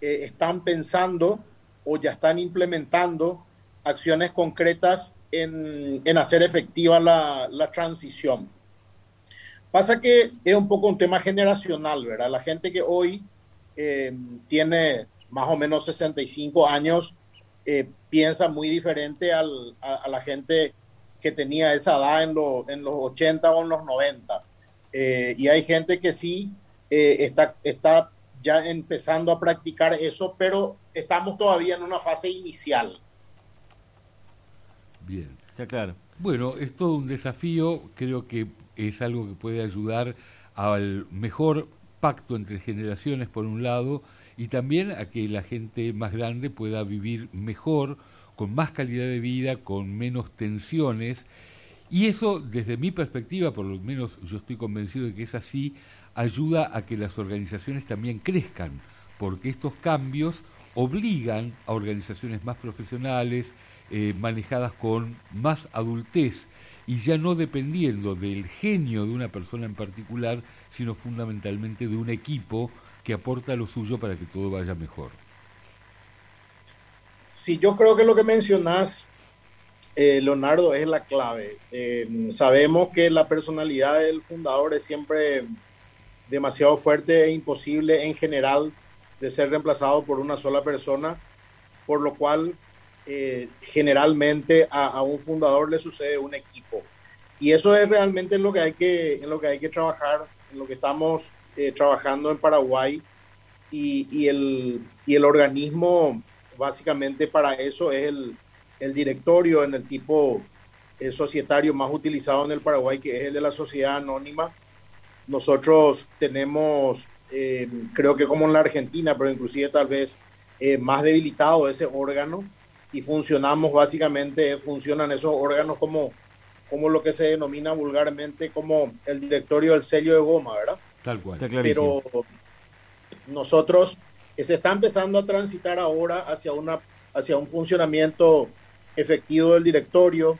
eh, están pensando o ya están implementando acciones concretas en, en hacer efectiva la, la transición. Pasa que es un poco un tema generacional, ¿verdad? La gente que hoy eh, tiene más o menos 65 años eh, piensa muy diferente al, a, la gente que tenía esa edad en, en los 80 o en los 90. Eh, y hay gente que sí está, está ya empezando a practicar eso, pero estamos todavía en una fase inicial. Bien. Está claro. Bueno, es todo un desafío, creo que es algo que puede ayudar al mejor pacto entre generaciones por un lado y también a que la gente más grande pueda vivir mejor, con más calidad de vida, con menos tensiones. Y eso, desde mi perspectiva, por lo menos yo estoy convencido de que es así, ayuda a que las organizaciones también crezcan, porque estos cambios obligan a organizaciones más profesionales, eh, manejadas con más adultez y ya no dependiendo del genio de una persona en particular, sino fundamentalmente de un equipo que aporta lo suyo para que todo vaya mejor. Sí, yo creo que lo que mencionás, eh, Leonardo, es la clave. Eh, sabemos que la personalidad del fundador es siempre demasiado fuerte e imposible en general de ser reemplazado por una sola persona, por lo cual eh, generalmente a, un fundador le sucede un equipo. Y eso es realmente en lo que hay que, en lo que, hay que trabajar, en lo que estamos eh, trabajando en Paraguay. Y, y, el, y el organismo básicamente para eso es el, el directorio en el tipo el societario más utilizado en el Paraguay, que es el de la sociedad anónima. Nosotros tenemos, eh, creo que como en la Argentina, pero inclusive tal vez más debilitado ese órgano y funcionamos básicamente, funcionan esos órganos como, como lo que se denomina vulgarmente como el directorio del sello de goma, ¿verdad? Tal cual. Pero nosotros se está empezando a transitar ahora hacia, una, hacia un funcionamiento efectivo del directorio.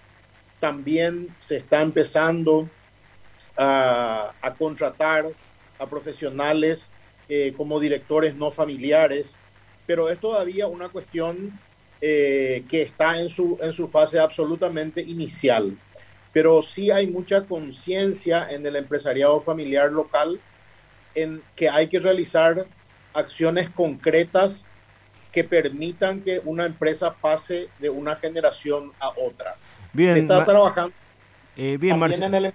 También se está empezando a, a contratar a profesionales eh, como directores no familiares, pero es todavía una cuestión eh, que está en su, en su fase absolutamente inicial. Pero sí hay mucha conciencia en el empresariado familiar local en que hay que realizar acciones concretas que permitan que una empresa pase de una generación a otra. Bien, Se está trabajando eh, bien, Marcelo.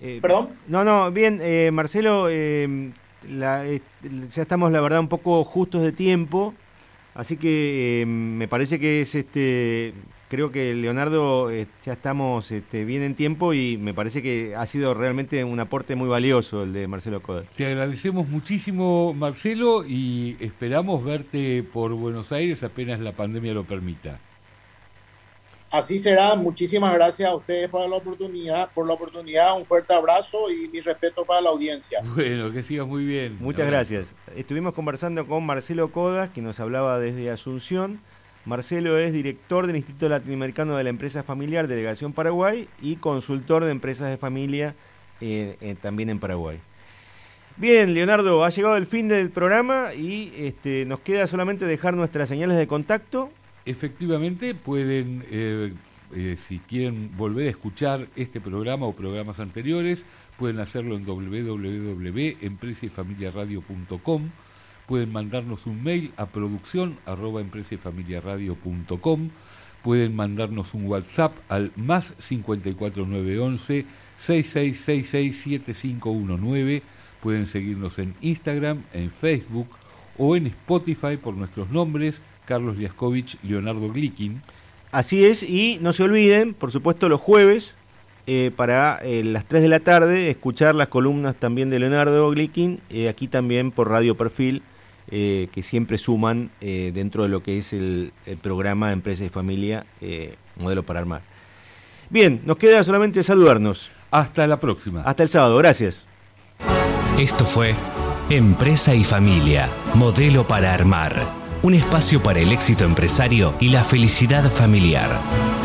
Eh, ¿Perdón? No, no, bien, Marcelo, ya estamos, la verdad, un poco justos de tiempo. Así que eh, me parece que es este. Creo que Leonardo eh, ya estamos este, bien en tiempo y me parece que ha sido realmente un aporte muy valioso el de Marcelo Coder. Te agradecemos muchísimo, Marcelo, y esperamos verte por Buenos Aires apenas la pandemia lo permita. Así será. Muchísimas gracias a ustedes por la oportunidad, por la oportunidad. Un fuerte abrazo y mi respeto para la audiencia. Bueno, que sigas muy bien. Muchas gracias. Estuvimos conversando con Marcelo Codas, que nos hablaba desde Asunción. Marcelo es director del Instituto Latinoamericano de la Empresa Familiar, Delegación Paraguay, y consultor de empresas de familia eh, eh, también en Paraguay. Bien, Leonardo, ha llegado el fin del programa y este, nos queda solamente dejar nuestras señales de contacto. Efectivamente, pueden, eh, eh, si quieren volver a escuchar este programa o programas anteriores, pueden hacerlo en www.empresayfamiliaradio.com, pueden mandarnos un mail a producción pueden mandarnos un WhatsApp al más 54911 66667519 Pueden seguirnos en Instagram, en Facebook o en Spotify por nuestros nombres, Carlos Liaskovich, Leonardo Glikin. Así es, y no se olviden, por supuesto, los jueves eh, para eh, las 3 de la tarde escuchar las columnas también de Leonardo Glikin, eh, aquí también por Radio Perfil, que siempre suman dentro de lo que es el, el programa Empresa y Familia, Modelo para Armar. Bien, nos queda solamente saludarnos. Hasta la próxima. Hasta el sábado, gracias. Esto fue Empresa y Familia, modelo para armar. Un espacio para el éxito empresario y la felicidad familiar.